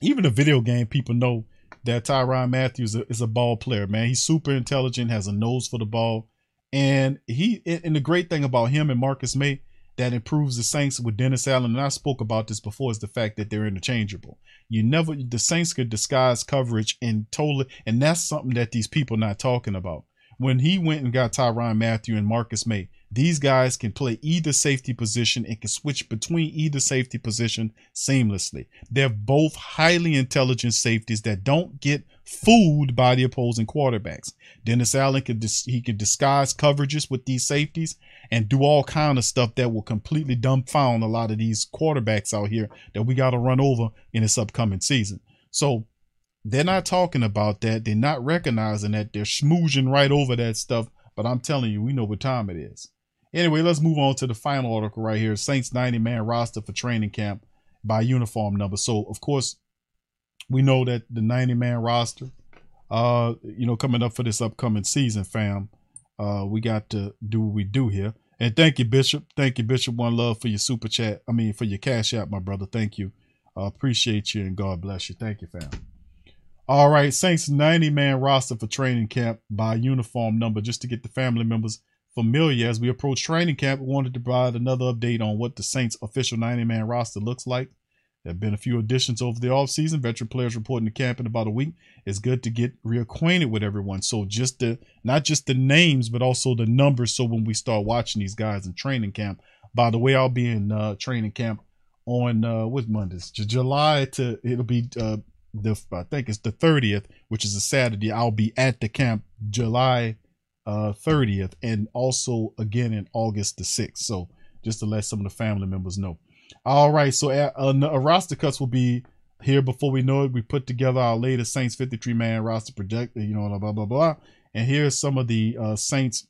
even the video game people know that Tyron Matthews is a, ball player, man. He's super intelligent, has a nose for the ball, and he. And the great thing about him and Marcus Maye that improves the Saints with Dennis Allen, and I spoke about this before, is the fact that they're interchangeable. You never the Saints could disguise coverage and totally, and that's something that these people not talking about. When he went and got Tyrann Mathieu and Marcus Maye, these guys can play either safety position and can switch between either safety position seamlessly. They're both highly intelligent safeties that don't get fooled by the opposing quarterbacks. Dennis Allen can dis- he can disguise coverages with these safeties and do all kind of stuff that will completely dumbfound a lot of these quarterbacks out here that we got to run over in this upcoming season. So they're not talking about that. They're not recognizing that. They're schmoozing right over that stuff. But I'm telling you, we know what time it is. Anyway, let's move on to the final article right here. Saints 90 man roster for training camp by uniform number. So, of course, we know that the 90 man roster, uh, you know, coming up for this upcoming season, fam, uh, we got to do what we do here. And thank you, Bishop. Thank you, Bishop. One love for your super chat. I mean, for your cash app, my brother. Thank you. Uh, appreciate you and God bless you. Thank you, fam. All right, Saints 90 man roster for training camp by uniform number, just to get the family members familiar as we approach training camp. We wanted to provide another update on what the Saints official 90 man roster looks like. There have been a few additions over the offseason. Veteran players reporting to camp in about a week. It's good to get reacquainted with everyone. So just the not just the names, but also the numbers. So when we start watching these guys in training camp. By the way, I'll be in uh, training camp on uh what Mondays? July to it'll be uh the I think it's the 30th, which is a Saturday. I'll be at the camp July uh 30th and also again in August the 6th. So just to let some of the family members know. All right, so a, a, a roster cuts will be here before we know it. We put together our latest Saints 53 man roster project, you know, blah blah blah. And here's some of the uh, Saints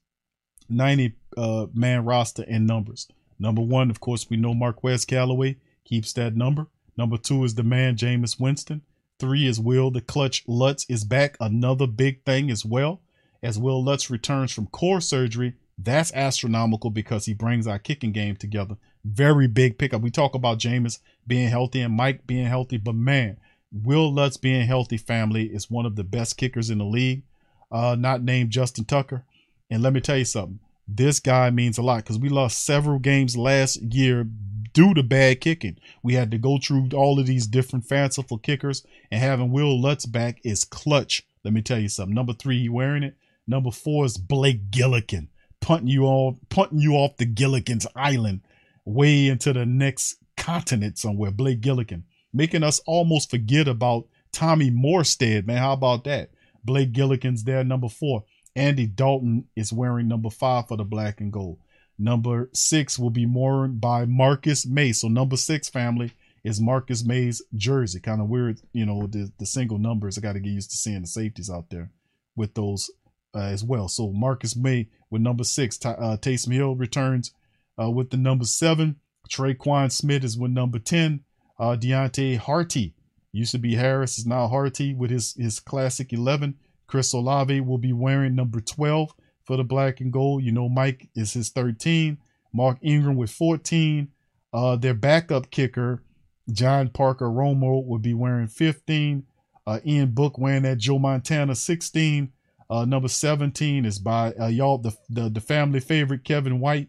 90 uh, man roster and numbers. Number one, of course, we know Marquez Callaway keeps that number. Number two is the man Jameis Winston. Three is Will the Clutch Lutz is back. Another big thing as well as Will Lutz returns from core surgery. That's astronomical because he brings our kicking game together. Very big pickup. We talk about Jameis being healthy and Mike being healthy, but man, Will Lutz being healthy, family, is one of the best kickers in the league. Uh, not named Justin Tucker. And let me tell you something. This guy means a lot because we lost several games last year due to bad kicking. We had to go through all of these different fanciful kickers, and having Will Lutz back is clutch. Let me tell you something. Number three, he wearing it. Number four is Blake Gillikin, punting you off, punting you off the Gillikin's island, way into the next continent somewhere. Blake Gillikin, making us almost forget about Tommy Morstead. Man, how about that? Blake Gillikin's there, number four. Andy Dalton is wearing number five for the black and gold. Number six will be worn by Marcus Maye. So number six family is Marcus Maye's jersey. Kind of weird, you know, the, the single numbers. I got to get used to seeing the safeties out there with those uh, as well. So Marcus Maye with number six. Uh, Taysom Hill returns uh, with the number seven. Tre'Quan Smith is with number 10. Uh, Deonte Harty used to be Harris, is now Harty with his, his classic 11. Chris Olave will be wearing number 12 for the black and gold. You know, Mike is his 13. Mark Ingram with 14. Uh, their backup kicker, John Parker Romo, will be wearing 15. Uh, Ian Book wearing that Joe Montana 16. Uh, number 17 is by uh, y'all, the, the, the family favorite Kevin White.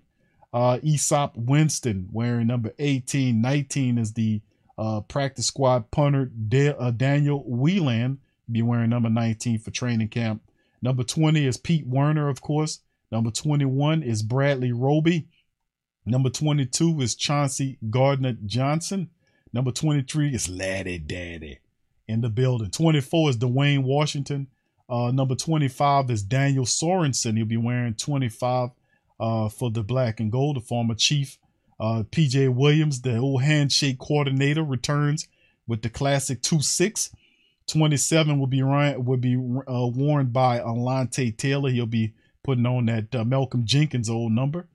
Uh, Easop Winston wearing number 18. 19 is the uh, practice squad punter De- uh, Daniel Whelan, be wearing number 19 for training camp. Number 20 is Pete Werner, of course. Number 21 is Bradley Roby. Number 22 is Chauncey Gardner Johnson. Number 23 is Laddie Daddy in the building. 24 is Dwayne Washington. Uh, number 25 is Daniel Sorensen. He'll be wearing 25 uh, for the black and gold. The former chief uh, PJ Williams, the old handshake coordinator, returns with the classic 2 6. 27 will be will be uh, worn by Alontae Taylor. He'll be putting on that uh, Malcolm Jenkins old number.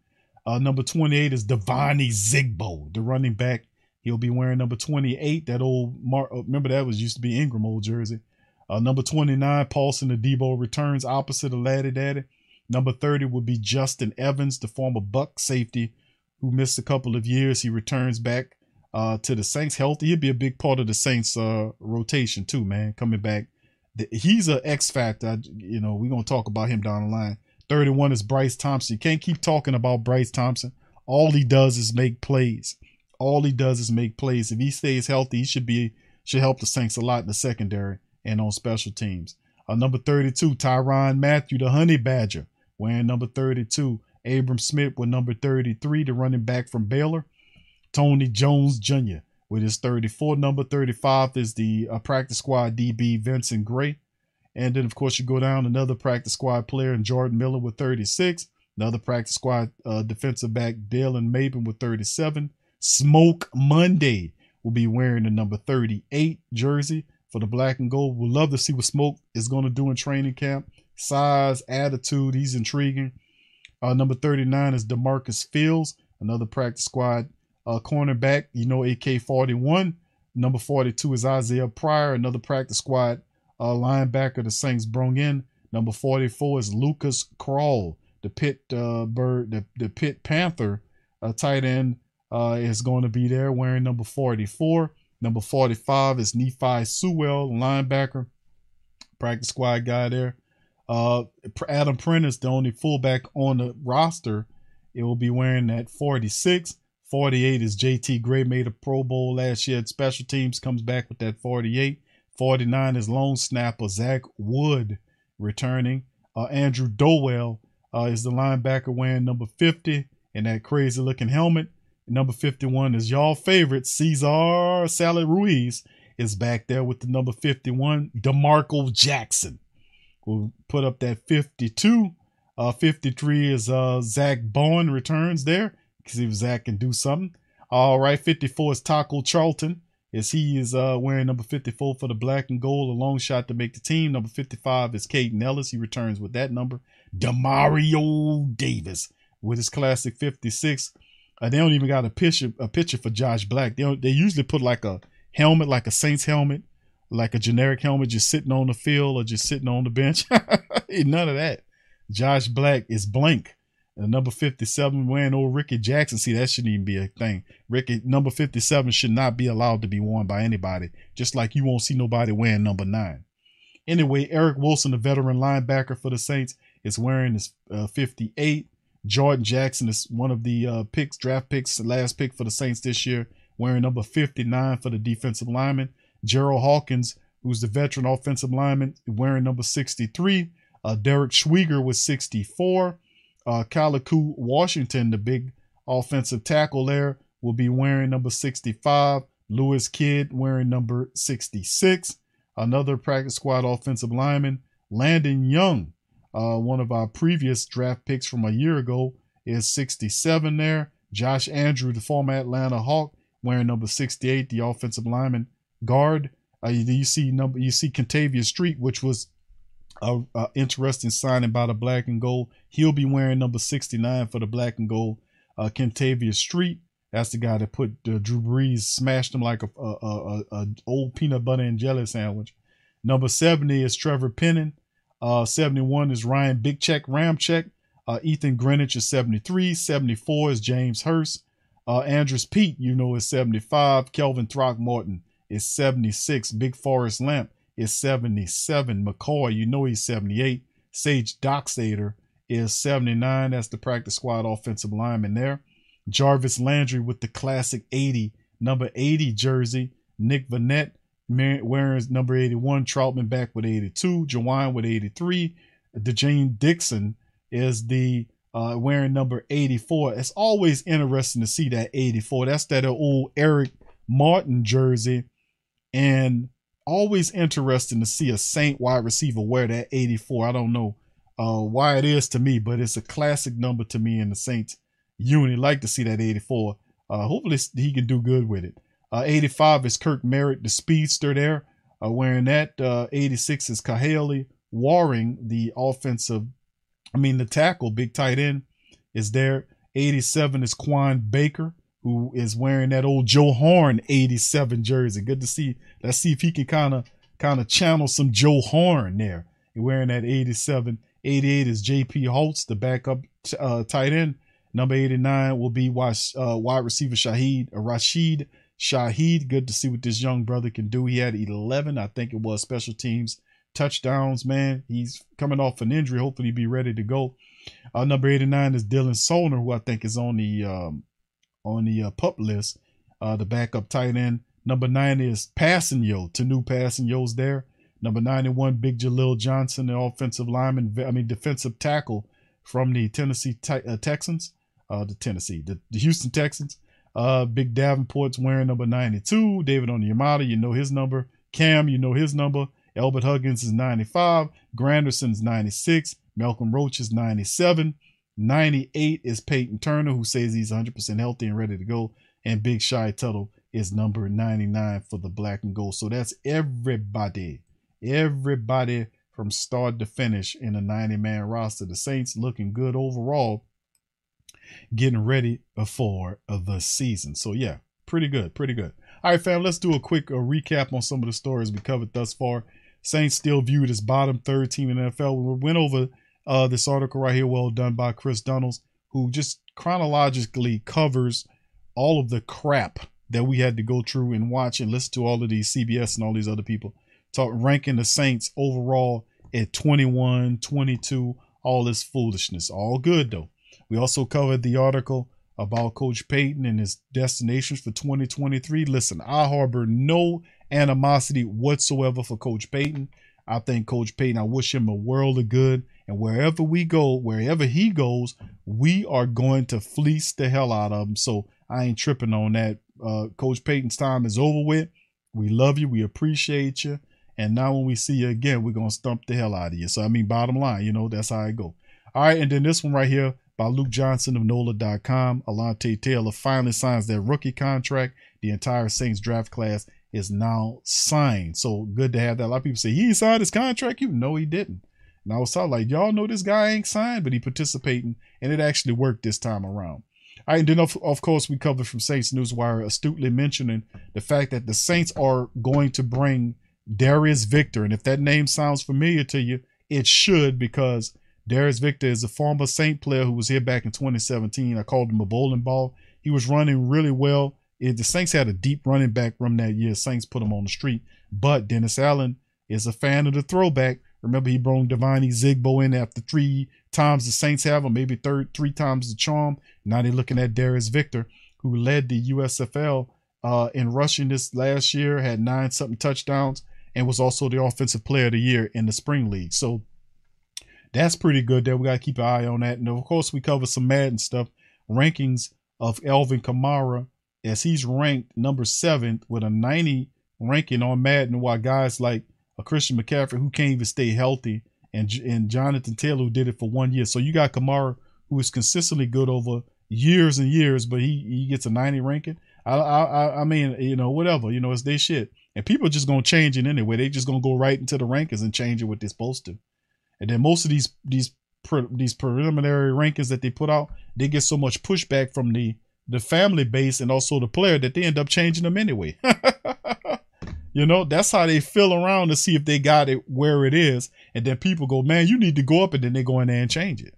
Uh, number 28 is Devine Zigbo, the running back. He'll be wearing number 28. That old remember that was used to be Ingram old jersey. Uh, number 29, Paulson Adebo returns opposite of Laddie Daddy. Number 30 would be Justin Evans, the former Buck safety who missed a couple of years. He returns back uh, to the Saints healthy. He'll be a big part of the Saints uh, rotation too, man. Coming back, he's an X factor. You know, we're gonna talk about him down the line. 31 is Bryce Thompson. You can't keep talking about Bryce Thompson. All he does is make plays. All he does is make plays. If he stays healthy, he should be should help the Saints a lot in the secondary and on special teams. Uh, number 32, Tyrann Mathieu, the Honey Badger, wearing number 32. Abram Smith with number 33, the running back from Baylor. Tony Jones Jr. with his 34. Number 35 is the uh, practice squad DB Vincent Gray. And then, of course, you go down another practice squad player in Jordan Miller with 36. Another practice squad uh, defensive back Dylan Mabin with 37. Smoke Monday will be wearing the number 38 jersey for the black and gold. We'll love to see what Smoke is going to do in training camp. Size, attitude, he's intriguing. Uh, number 39 is Demarcus Fields, another practice squad uh, cornerback, you know, AK 41. Number 42 is Isaiah Pryor, another practice squad uh, linebacker the Saints brung in. Number 44 is Lucas Krull, the Pitt uh, bird, the, the Panther uh, tight end uh, is going to be there wearing number 44. Number 45 is Nephi Sewell, linebacker, practice squad guy there. Uh, Adam Prentice, the only fullback on the roster, it will be wearing that 46. 48 is JT Gray, made a Pro Bowl last year at special teams, comes back with that 48. 49 is lone snapper Zach Wood returning. Uh, Andrew Dowell uh, is the linebacker wearing number 50 and that crazy looking helmet. Number 51 is y'all favorite Cesar Salad Ruiz is back there with the number 51. DeMarco Jackson will put up that 52. Uh, 53 is uh, Zach Bowen returns there because if Zach can do something. All right, 54 is Taco Charlton as he is uh, wearing number 54 for the black and gold, a long shot to make the team. Number 55 is Kaden Elliss. He returns with that number. Demario Davis with his classic 56. Uh, they don't even got a picture a picture for Josh Black. They they usually put like a helmet, like a Saints helmet, like a generic helmet, just sitting on the field or just sitting on the bench. None of that. Josh Black is blank. And number 57 wearing old Ricky Jackson. See, that shouldn't even be a thing. Ricky, number 57 should not be allowed to be worn by anybody, just like you won't see nobody wearing number nine. Anyway, Eric Wilson, the veteran linebacker for the Saints, is wearing his uh, 58. Jordan Jackson is one of the uh, picks, draft picks, last pick for the Saints this year, wearing number 59 for the defensive lineman. Gerald Hawkins, who's the veteran offensive lineman, wearing number 63. Uh, Derek Schwieger was 64. Uh, Kaliku Washington, the big offensive tackle there, will be wearing number 65. Lewis Kidd wearing number 66. Another practice squad offensive lineman, Landon Young, uh, one of our previous draft picks from a year ago, is 67 there. Josh Andrew, the former Atlanta Hawk, wearing number 68, the offensive lineman guard. Uh, you see number you see Kentavius Street, which was a, a, interesting signing by the black and gold. He'll be wearing number 69 for the black and gold. Uh, Kentavius Street, that's the guy that put uh, Drew Brees, smashed him like a, a, a, old peanut butter and jelly sandwich. Number 70 is Trevor Penning. Uh, 71 is Ryan Big Check Ramczyk. Uh, Ethan Greenidge is 73. 74 is James Hurst. Uh, Andrus Peat, you know, is 75. Calvin Throckmorton is 76. Big Forrest Lamp is 77. McCoy, you know he's 78. Sage Doxtater is 79. That's the practice squad offensive lineman there. Jarvis Landry with the classic 80, number 80 jersey. Nick Vannett wearing number 81. Troutman back with 82. Jawan with 83. DeJane Dixon is the uh, wearing number 84. It's always interesting to see that 84. That's that old Eric Martin jersey. And always interesting to see a Saint wide receiver wear that 84. I don't know uh, why it is to me, but it's a classic number to me in the Saints unit. Like to see that 84. Uh, hopefully he can do good with it. Uh, 85 is Kirk Merritt, the speedster there, uh, wearing that. Uh, 86 is Kahale Warring, the offensive, I mean the tackle, big tight end, is there. 87 is Quan Baker who is wearing that old Joe Horn 87 jersey. Good to see. Let's see if he can kind of kind of channel some Joe Horn there. He's wearing that 87. 88 is JP Holtz, the backup uh, tight end. Number 89 will be wide, uh, wide receiver Shahid Rashid Shaheed, good to see what this young brother can do. He had 11, I think it was, special teams touchdowns, man. He's coming off an injury. Hopefully, he be ready to go. Uh, number 89 is Dylan Soehner, who I think is on the um, on the uh, pup list, uh, the backup tight end. Number nine is Passanio, Tanu Passanio's there. Number 91, Big Jaleel Johnson, the offensive lineman, I mean, defensive tackle from the Tennessee uh, Texans, uh, the Tennessee, the, the Houston Texans. Uh, Big Davenport's wearing number 92. David Onyemata, you know his number. Cam, you know his number. Elbert Huggins is 95. Granderson's 96. Malcolm Roach is 97. 98 is Peyton Turner, who says he's 100% healthy and ready to go. And Big Shy Tuttle is number 99 for the black and gold. So that's everybody, everybody from start to finish in a 90 man roster. The Saints looking good overall, getting ready for the season. So, yeah, pretty good, pretty good. All right, fam, let's do a quick uh, recap on some of the stories we covered thus far. Saints still viewed as bottom third team in NFL. We went over uh, this article right here, well done by Chris Donalds, who just chronologically covers all of the crap that we had to go through and watch and listen to all of these CBS and all these other people talk ranking the Saints overall at 21, 22, all this foolishness. All good though. We also covered the article about Coach Payton and his destinations for 2023. Listen, I harbor no animosity whatsoever for Coach Payton. I think Coach Payton, I wish him a world of good. And wherever we go, wherever he goes, we are going to fleece the hell out of him. So I ain't tripping on that. Uh, Coach Payton's time is over with. We love you. We appreciate you. And now when we see you again, we're going to stump the hell out of you. So, I mean, bottom line, you know, that's how I go. All right. And then this one right here by Luke Johnson of NOLA.com. Alontae Taylor finally signs their rookie contract. The entire Saints draft class is now signed. So good to have that. A lot of people say he signed his contract. You know he didn't. And I was talking like, y'all know this guy ain't signed, but he participating, and it actually worked this time around. All right, and then of, of course we covered from Saints Newswire astutely mentioning the fact that the Saints are going to bring Darius Victor, and if that name sounds familiar to you, it should because Darius Victor is a former Saint player who was here back in 2017. I called him a bowling ball. He was running really well. It, the Saints had a deep running back from that year. Saints put him on the street, but Dennis Allen is a fan of the throwback. Remember, he brought Devine Ozigbo in after three times the Saints have him, maybe third, three times the charm. Now they're looking at Darius Victor, who led the USFL uh, in rushing this last year, had nine something touchdowns, and was also the offensive player of the year in the spring league. So that's pretty good there. We got to keep an eye on that. And of course, we cover some Madden stuff, rankings of Alvin Kamara as he's ranked number seventh with a 90 ranking on Madden, while guys like a Christian McCaffrey who can't even stay healthy and and Jonathan Taylor who did it for one year. So you got Kamara who is consistently good over years and years, but he he gets a 90 ranking. I I I mean, you know, whatever, you know, it's their shit. And people are just gonna change it anyway. They just gonna go right into the rankings and change it what they're supposed to. And then most of these these pre, these preliminary rankings that they put out, they get so much pushback from the the family base and also the player that they end up changing them anyway. you know, that's how they feel around to see if they got it where it is. And then people go, man, you need to go up and then they go in there and change it.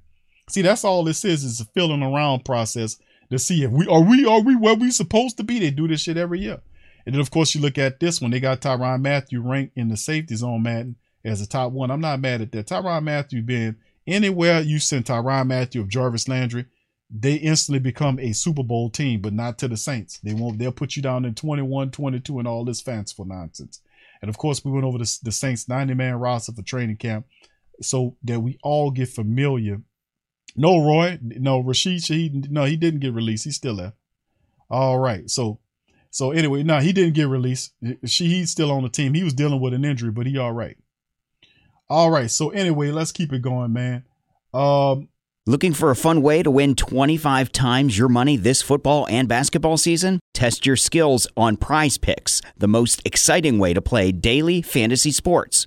See, that's all this is, is a feeling around process to see if we are we are we where we supposed to be. They do this shit every year. And then of course you look at this one, they got Tyrann Mathieu ranked in the safety zone Madden as a top one. I'm not mad at that. Tyrann Mathieu being anywhere you send Tyrann Mathieu of Jarvis Landry, they instantly become a Super Bowl team, but not to the Saints. They won't. They'll put you down in 21, 22, and all this fanciful nonsense. And of course, we went over the, the Saints 90 man roster for training camp, so that we all get familiar. No, Roy, no Rashid Shaheed, no, he didn't get released. He's still there. All right, so so anyway, no, he didn't get released. Shaheed's still on the team. He was dealing with an injury, but he all right. All right, so anyway, let's keep it going, man. Um, Looking for a fun way to win 25 times your money this football and basketball season? Test your skills on prize picks, the most exciting way to play daily fantasy sports.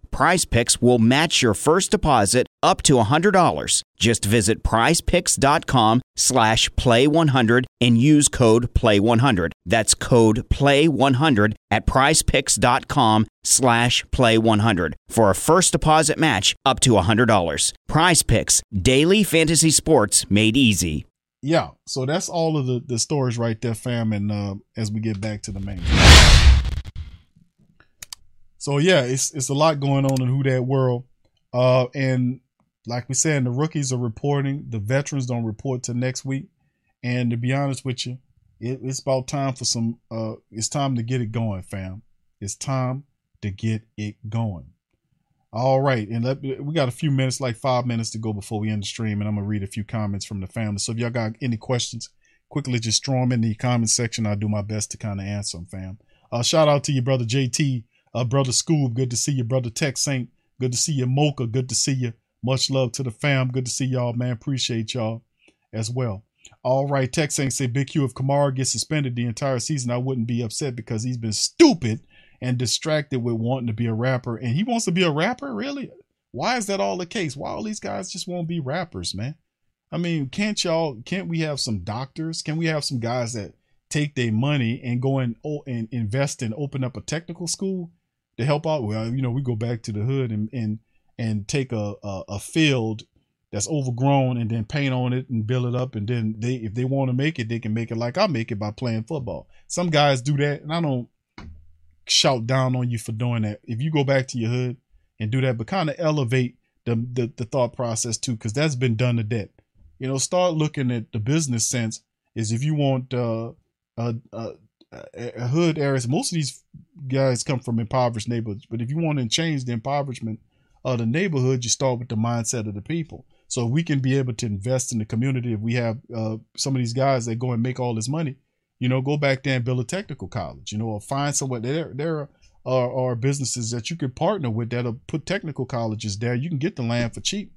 Prize Picks will match your first deposit up to $100. Just visit prizepicks.com slash play100 and use code play100. That's code play100 at prizepicks.com slash play100 for a first deposit match up to $100. Prize Picks, daily fantasy sports made easy. Yeah, so that's all of the, the stories right there, fam. And uh, as we get back to the main. So yeah, it's it's a lot going on in Who Dat world. Uh, and like we said, the rookies are reporting. The veterans don't report till next week. And to be honest with you, it, it's about time for some. Uh, it's time to get it going, fam. It's time to get it going. All right, and let, we got a few minutes, like five minutes to go before we end the stream, and I'm gonna read a few comments from the family. So if y'all got any questions, quickly just throw them in the comment section. I'll do my best to kind of answer them, fam. Uh, shout out to your brother JT, uh, brother Scoob. Good to see you, brother Tech Saint. Good to see you, Mocha. Good to see you. Much love to the fam. Good to see y'all, man. Appreciate y'all as well. All right, Tech Saint say Big Q if Kamara gets suspended the entire season, I wouldn't be upset because he's been stupid and distracted with wanting to be a rapper. And he wants to be a rapper, really? Why is that all the case? Why all these guys just won't be rappers, man? I mean, can't y'all? Can't we have some doctors? Can we have some guys that take their money and go and, oh, and invest and open up a technical school to help out? Well, you know, we go back to the hood and and and take a a, a field that's overgrown and then paint on it and build it up and then they if they want to make it they can make it like I make it by playing football. Some guys do that and I don't shout down on you for doing that. If you go back to your hood and do that, but kind of elevate the, the, the thought process too, because that's been done to death. You know, start looking at the business sense. Is if you want uh, a, a, a hood areas, most of these guys come from impoverished neighborhoods. But if you want to change the impoverishment of the neighborhood, you start with the mindset of the people. So we can be able to invest in the community. If we have uh, some of these guys that go and make all this money, you know, go back there and build a technical college, you know, or find somewhere. there. There are, are businesses that you could partner with that'll put technical colleges there. You can get the land for cheap.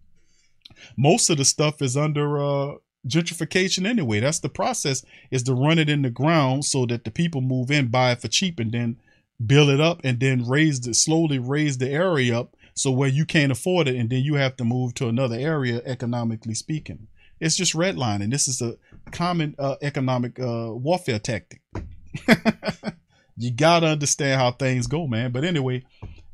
Most of the stuff is under uh, gentrification anyway. That's the process is to run it in the ground so that the people move in, buy it for cheap, and then build it up and then raise the slowly raise the area up so where you can't afford it and then you have to move to another area economically speaking. It's just redlining. This is a common uh, economic uh, warfare tactic. you gotta understand how things go, man. But anyway,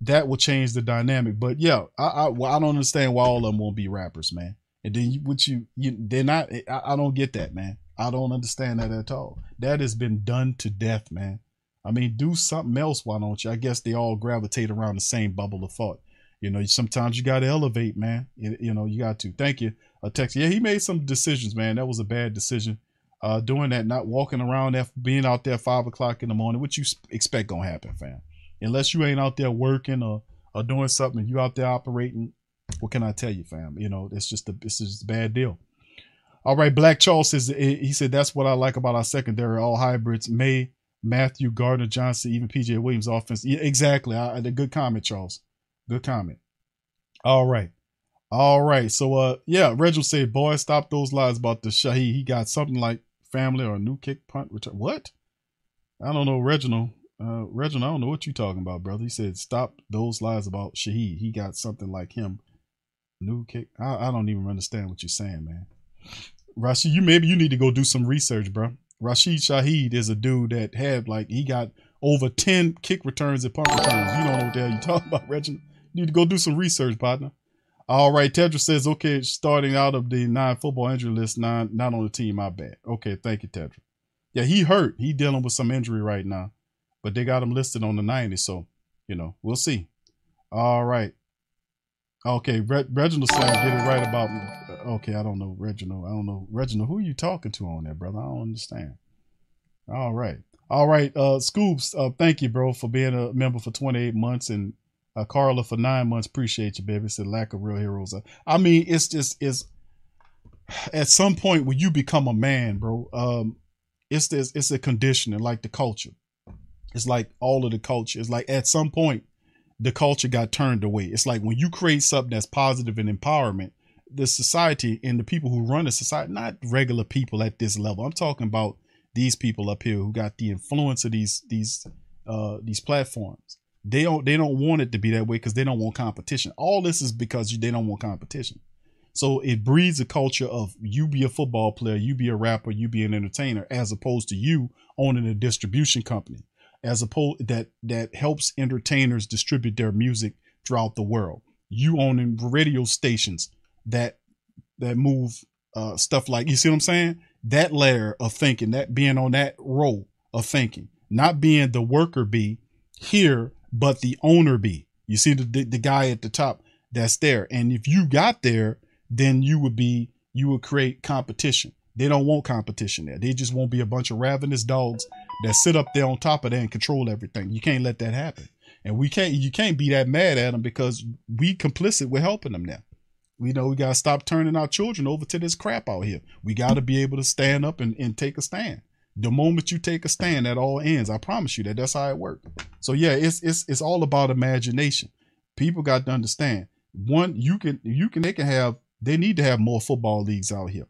that will change the dynamic. But yeah, I I, well, I don't understand why all of them won't be rappers, man. And then you, what you, you they're not. I, I don't get that, man. I don't understand that at all. That has been done to death, man. I mean, do something else. Why don't you? I guess they all gravitate around the same bubble of thought. You know, sometimes you got to elevate, man. You, you, know, you got to. Thank you, uh, Tex. Yeah, he made some decisions, man. That was a bad decision. Uh, doing that, not walking around, there, being out there five o'clock in the morning. What you expect gonna happen, fam? Unless you ain't out there working or or doing something, you out there operating. What can I tell you, fam? You know, it's just a this is a bad deal. All right, Black Charles says he said that's what I like about our secondary, all hybrids. Maye, Mathieu, Gardner, Johnson, even PJ Williams offense. Yeah, exactly. A good comment, Charles. Good comment. All right. All right. So uh yeah, Reginald said, boy, stop those lies about the Shaheed. He got something like family or a new kick punt return. What? I don't know, Reginald. Uh Reginald, I don't know what you're talking about, brother. He said, stop those lies about Shaheed. He got something like him. New kick. I, I don't even understand what you're saying, man. Rashid, you maybe you need to go do some research, bro. Rashid Shaheed is a dude that had like he got over 10 kick returns and punt returns. You don't know what the hell you talking about, Reginald. You need to go do some research, partner. All right, Tedra says, okay, starting out of the nine football injury list, nine not on the team. My bad. Okay, thank you, Tedra. Yeah, he hurt. He dealing with some injury right now, but they got him listed on the 90. So, you know, we'll see. All right. Okay, Re- Reginald saying get it right about. Okay, I don't know Reginald. I don't know Reginald. Who are you talking to on there, brother? I don't understand. All right, all right. Uh, Scoops, uh, thank you, bro, for being a member for 28 months and uh, Carla for nine months. Appreciate you, baby. Said lack of real heroes. I mean, it's just it's at some point when you become a man, bro. Um, it's this it's a conditioning, like the culture. It's like all of the culture. It's like at some point the culture got turned away. It's like when you create something that's positive and empowerment, the society and the people who run the society, not regular people at this level. I'm talking about these people up here who got the influence of these these uh these platforms. They don't they don't want it to be that way because they don't want competition. All this is because they don't want competition. So it breeds a culture of you be a football player, you be a rapper, you be an entertainer, as opposed to you owning a distribution company, as a opposed that that helps entertainers distribute their music throughout the world. You owning radio stations that that move uh, stuff like you see what I'm saying? That layer of thinking, that being on that role of thinking, not being the worker bee here, but the owner bee. You see the, the the guy at the top that's there, and if you got there, then you would be you would create competition. They don't want competition there. They just won't be a bunch of ravenous dogs that sit up there on top of that and control everything. You can't let that happen. And we can't you can't be that mad at them because we complicit with helping them now. We know we gotta stop turning our children over to this crap out here. We gotta be able to stand up and, and take a stand. The moment you take a stand, that all ends. I promise you that that's how it works. So yeah, it's it's it's all about imagination. People got to understand. One, you can you can they can have they need to have more football leagues out here.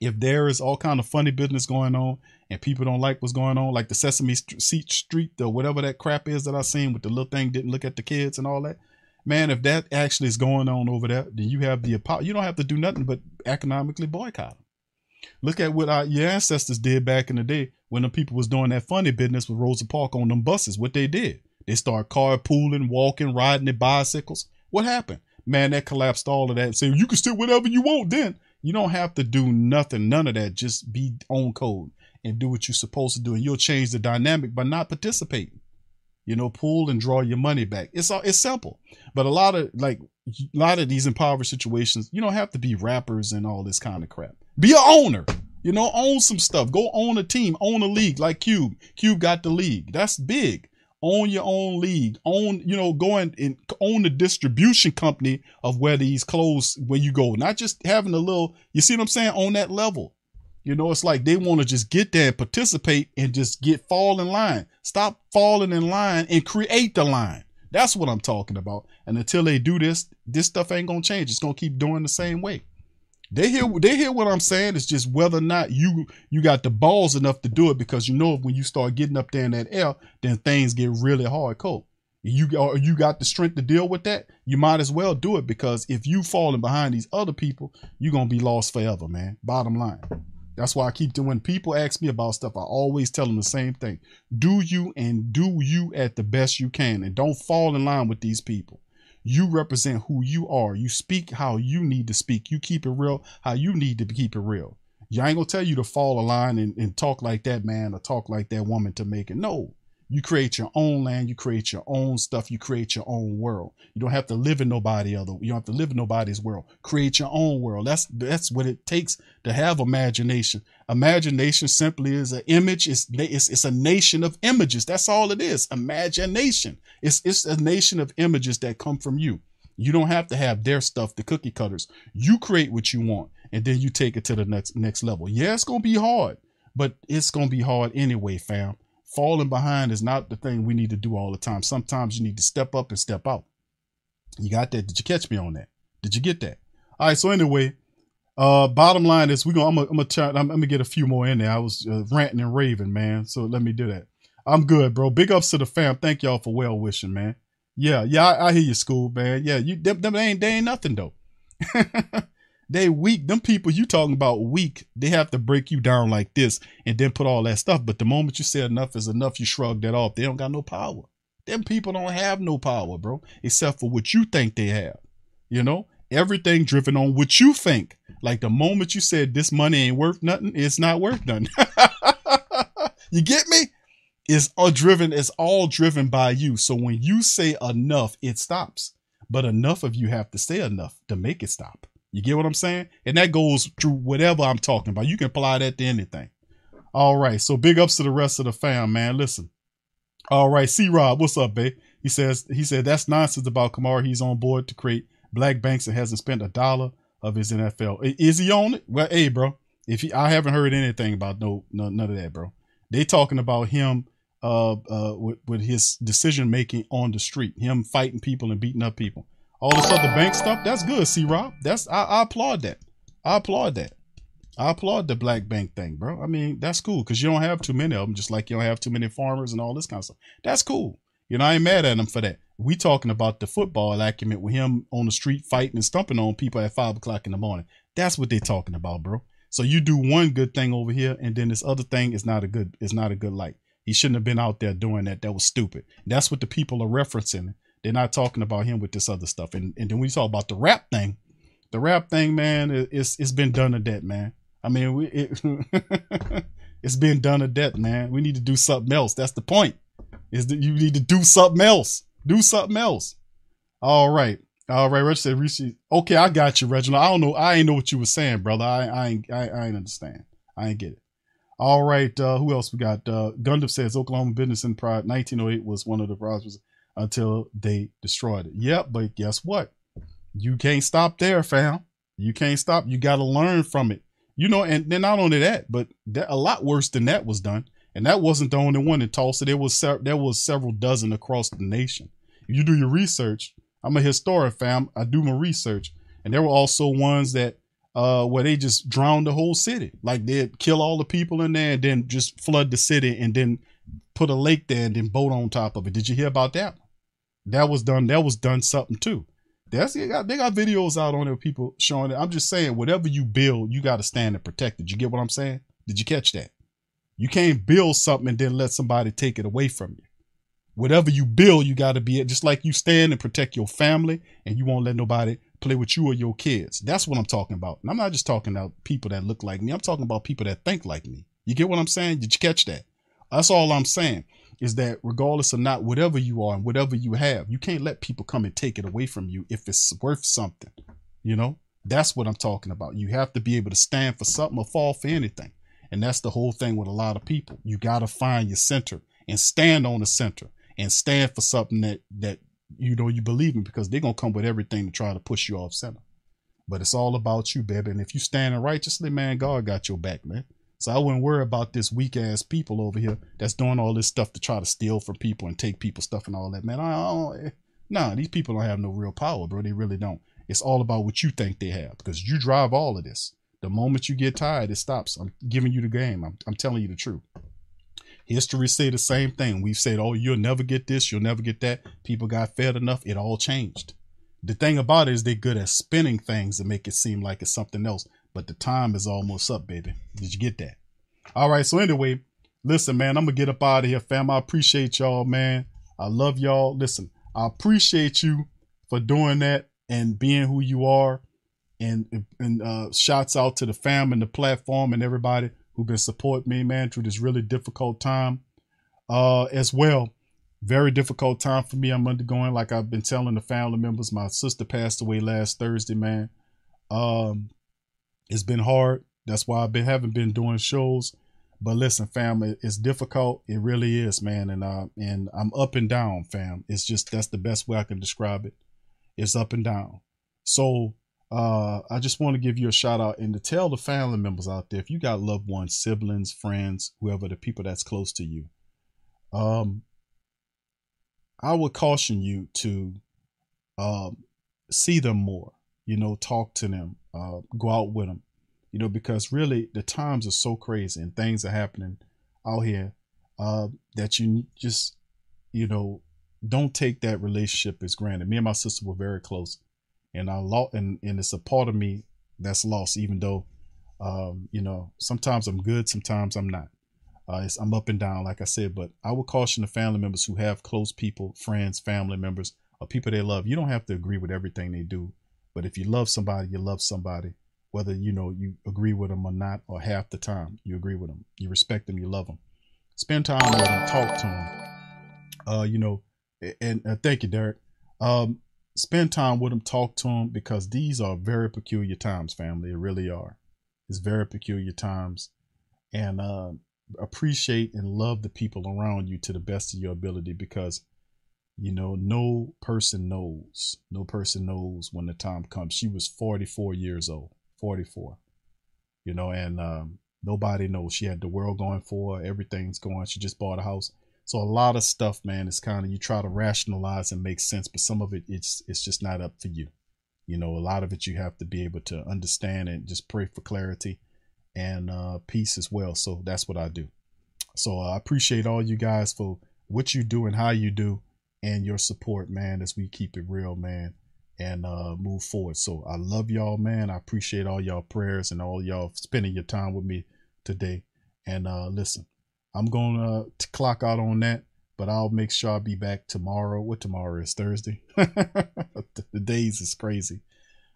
If there is all kind of funny business going on and people don't like what's going on, like the Sesame Street Street or whatever that crap is that I seen with the little thing didn't look at the kids and all that, man, if that actually is going on over there, then you have the you don't have to do nothing but economically boycott them. Look at what our, your ancestors did back in the day when the people was doing that funny business with Rosa Parks on them buses. What they did, they started carpooling, walking, riding their bicycles. What happened? Man, that collapsed all of that. Say you can still whatever you want. Then you don't have to do nothing, none of that. Just be on code and do what you're supposed to do, and you'll change the dynamic by not participating you know, pull and draw your money back. It's all it's simple. But a lot of like a lot of these impoverished situations, you don't have to be rappers and all this kind of crap. Be a owner. You know, own some stuff. Go own a team, own a league like Cube. Cube got the league. That's big. Own your own league. Own, you know, go and, and own the distribution company of where these clothes where you go. Not just having a little, you see what I'm saying, on that level. You know, it's like they want to just get there and participate and just get fall in line. Stop falling in line and create the line. That's what I'm talking about. And until they do this, this stuff ain't gonna change. It's gonna keep doing the same way. They hear they hear what I'm saying. It's just whether or not you you got the balls enough to do it because you know when you start getting up there in that air, then things get really hard hardcore. You or you got the strength to deal with that, you might as well do it because if you falling behind these other people, you're gonna be lost forever, man. Bottom line. That's why I keep doing. When people ask me about stuff, I always tell them the same thing: do you and do you at the best you can, and don't fall in line with these people. You represent who you are. You speak how you need to speak. You keep it real how you need to keep it real. You ain't gonna tell you to fall in line and, and talk like that man or talk like that woman to make it. No, you create your own land, you create your own stuff, you create your own world. You don't have to live in nobody other. You don't have to live in nobody's world. Create your own world. That's that's what it takes to have imagination. Imagination simply is an image. It's it's, it's a nation of images. That's all it is. Imagination. It's it's a nation of images that come from you. You don't have to have their stuff, the cookie cutters. You create what you want, and then you take it to the next next level. Yeah, it's gonna be hard, but it's gonna be hard anyway, fam falling behind is not the thing we need to do all the time. Sometimes you need to step up and step out. You got that? Did you catch me on that? Did you get that? All right. So anyway, uh, bottom line is we gonna I'm gonna, I'm gonna try I'm, I'm, gonna get a few more in there. I was uh, ranting and raving, man. So let me do that. I'm good, bro. Big ups to the fam. Thank y'all for well wishing, man. Yeah, yeah, I, I hear you, school, man. Yeah, you them, them ain't they ain't nothing though. They weak. Them people you talking about weak. They have to break you down like this and then put all that stuff. But the moment you say enough is enough, you shrug that off. They don't got no power. Them people don't have no power, bro, except for what you think they have. You know, everything driven on what you think. Like the moment you said this money ain't worth nothing, it's not worth nothing. you get me? It's all driven, it's all driven by you. So when you say enough, it stops. But enough of you have to say enough to make it stop. You get what I'm saying? And that goes through whatever I'm talking about. You can apply that to anything. All right. So big ups to the rest of the fam, man. Listen. All right. C Rob, what's up, babe? He says, he said that's nonsense about Kamara. He's on board to create black banks and hasn't spent a dollar of his NFL. Is he on it? Well, hey, bro. If he, I haven't heard anything about no, no none of that, bro. They talking about him uh uh with, with his decision making on the street, him fighting people and beating up people all this other bank stuff, that's good, C Rob. That's I, I, applaud that. I applaud that. I applaud the black bank thing, bro. I mean, that's cool because you don't have too many of them, just like you don't have too many farmers and all this kind of stuff. That's cool. You know, I ain't mad at him for that. We talking about the football acumen with him on the street fighting and stumping on people at five o'clock in the morning. That's what they talking about, bro. So you do one good thing over here, and then this other thing is not a good is not a good light. He shouldn't have been out there doing that. That was stupid. That's what the people are referencing. They're not talking about him with this other stuff. And and then we talk about the rap thing. The rap thing, man, it- it's it's been done to death, man. I mean, we it, it's been done to death, man. We need to do something else. That's the point. Is that you need to do something else. Do something else. All right. All right, Reggie said, okay, I got you, Reginald. I don't know. I ain't know what you were saying, brother. I, I ain't, I, I ain't understand. I ain't get it. All right. Uh, who else we got? Uh, Gundam says Oklahoma Business and Pride 1908 was one of the browsers until they destroyed it. Yep. But guess what? You can't stop there, fam. You can't stop. You got to learn from it. You know, and then not only that, but that, a lot worse than that was done. And that wasn't the only one in Tulsa. There was se- there was several dozen across the nation. If you do your research, I'm a historian, fam. I do my research, and there were also ones that uh where they just drowned the whole city. Like they'd kill all the people in there and then just flood the city and then put a lake there and then boat on top of it. Did you hear about that? That was done. That was done something too. That's they got they got videos out on there, people showing it. I'm just saying, whatever you build, you got to stand and protect it. You get what I'm saying? Did you catch that? You can't build something and then let somebody take it away from you. Whatever you build, you got to be it. just like you stand and protect your family, and you won't let nobody play with you or your kids. That's what I'm talking about. And I'm not just talking about people that look like me. I'm talking about people that think like me. You get what I'm saying? Did you catch that? That's all I'm saying is that regardless of not whatever you are and whatever you have, you can't let people come and take it away from you if it's worth something. You know, that's what I'm talking about. You have to be able to stand for something or fall for anything. And that's the whole thing with a lot of people. You got to find your center and stand on the center and stand for something that, that, you know, you believe in because they're going to come with everything to try to push you off center. But it's all about you, baby. And if you standing righteously, man, God got your back, man. So I wouldn't worry about this weak ass people over here that's doing all this stuff to try to steal from people and take people's stuff and all that, man. I, I eh, nah, these people don't have no real power, bro. They really don't. It's all about what you think they have because you drive all of this. The moment you get tired, it stops. I'm giving you the game. I'm, I'm telling you the truth. History say the same thing. We've said, oh, you'll never get this, you'll never get that. People got fed enough. It all changed. The thing about it is they're good at spinning things to make it seem like it's something else. But the time is almost up, baby. Did you get that? All right. So anyway, listen, man, I'm gonna get up out of here, fam. I appreciate y'all, man. I love y'all. Listen, I appreciate you for doing that and being who you are. And and uh, shouts out to the fam and the platform and everybody who've been supporting me, man, through this really difficult time. Uh, as well, very difficult time for me. I'm undergoing, like I've been telling the family members. My sister passed away last Thursday, man. Um, it's been hard. That's why I've been haven't been doing shows. But listen, fam, it's difficult. It really is, man. And uh, and I'm up and down, fam. It's just that's the best way I can describe it. It's up and down. So uh, I just want to give you a shout out and to tell the family members out there if you got loved ones, siblings, friends, whoever the people that's close to you, um, I would caution you to um, see them more. You know, talk to them, uh, go out with them. You know, because really the times are so crazy and things are happening out here uh, that you just, you know, don't take that relationship as granted. Me and my sister were very close, and I lost, and, and it's a part of me that's lost, even though, um, you know, sometimes I'm good, sometimes I'm not. Uh, I'm up and down, like I said, but I would caution the family members who have close people, friends, family members, or people they love. You don't have to agree with everything they do, but if you love somebody, you love somebody, whether you know you agree with them or not, or half the time you agree with them, you respect them, you love them. Spend time with them, talk to them. Uh, you know, and uh, thank you, Derek. Um, spend time with them, talk to them, because these are very peculiar times, family. It really are. It's very peculiar times, and uh, appreciate and love the people around you to the best of your ability, because you know no person knows, no person knows when the time comes. She was 44 years old, 44, you know, and um, nobody knows. She had the world going for her. Everything's going. She just bought a house. So a lot of stuff, man, is kind of you try to rationalize and make sense, but some of it it's it's just not up for you. You know, a lot of it you have to be able to understand and just pray for clarity and uh, peace as well. So that's what I do. So uh, I appreciate all you guys for what you do and how you do and your support, man, as we keep it real, man, and uh, move forward. So I love y'all, man. I appreciate all y'all prayers and all y'all spending your time with me today. And uh, listen, I'm going to clock out on that, but I'll make sure I'll be back tomorrow. What tomorrow is? Thursday. the days is crazy.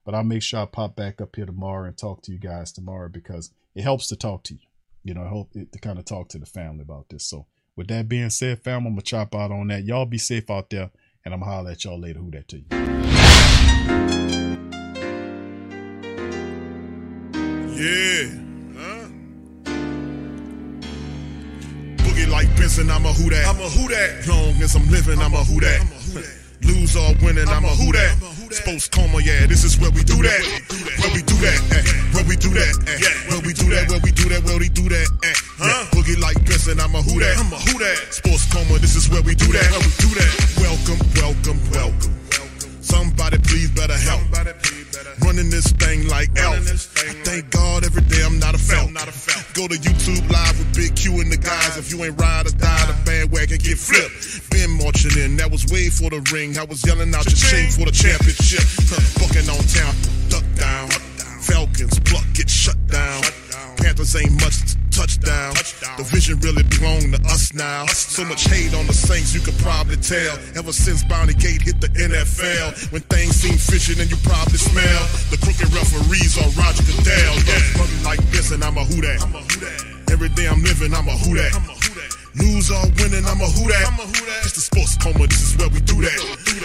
But I'll make sure I pop back up here tomorrow and talk to you guys tomorrow because it helps to talk to you. You know, I hope it, to kind of talk to the family about this. So with that being said, fam, I'm gonna chop out on that. Y'all be safe out there, and I'm gonna holler at y'all later. Who Dat to you? Yeah. Huh? Boogie like Benson, I'm a who dat. I'm a who dat. Long as I'm living, I'm a who dat. Lose or winning, I'm a who dat. Sports Code, yeah, this is where we do that. Where we do that. Where we do that. Where we do that, where we do that, where we do that, eh. Huh? Boogie like Benson, I'm a who dat. I'm a who dat. Sports Code, this is where we do that. Where we do that. Welcome, welcome, welcome. Somebody please better help. Running this thing like elf. Thank God every day I'm not a felt. Go to YouTube live with Big Q and the guys. If you ain't ride or die, the bandwagon get flipped. Been marching in, that was way for the ring. I was yelling out your shame for the championship. Bucking on town, duck down. Falcons pluck, get shut down. Panthers ain't much to touchdown. The vision really belong to us now. So much hate on the Saints, you could probably tell. Ever since Bounty Gate hit the NFL, when things seem fishy, then you probably smell the crooked referees on Roger Goodell. Yeah, like this, and I'm a who dat. Every day I'm living, I'm a who dat. Lose or winning, I'm a who dat. It's the sports code, this is where we do that.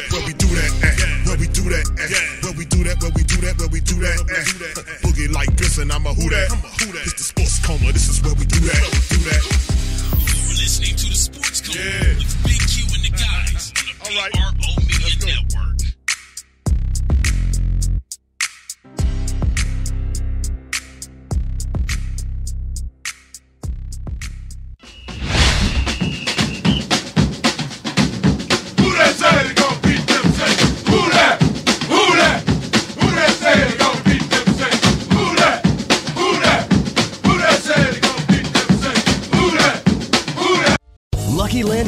Where we do that, eh. Where we do that, eh. Do that, where we do that, where we do that, eh. Boogie like this, and I'm a who dat. It's the sports code, this is where we do that. Do that. You're listening to the Sports Code with Big Q and the guys on the PRO Media Network.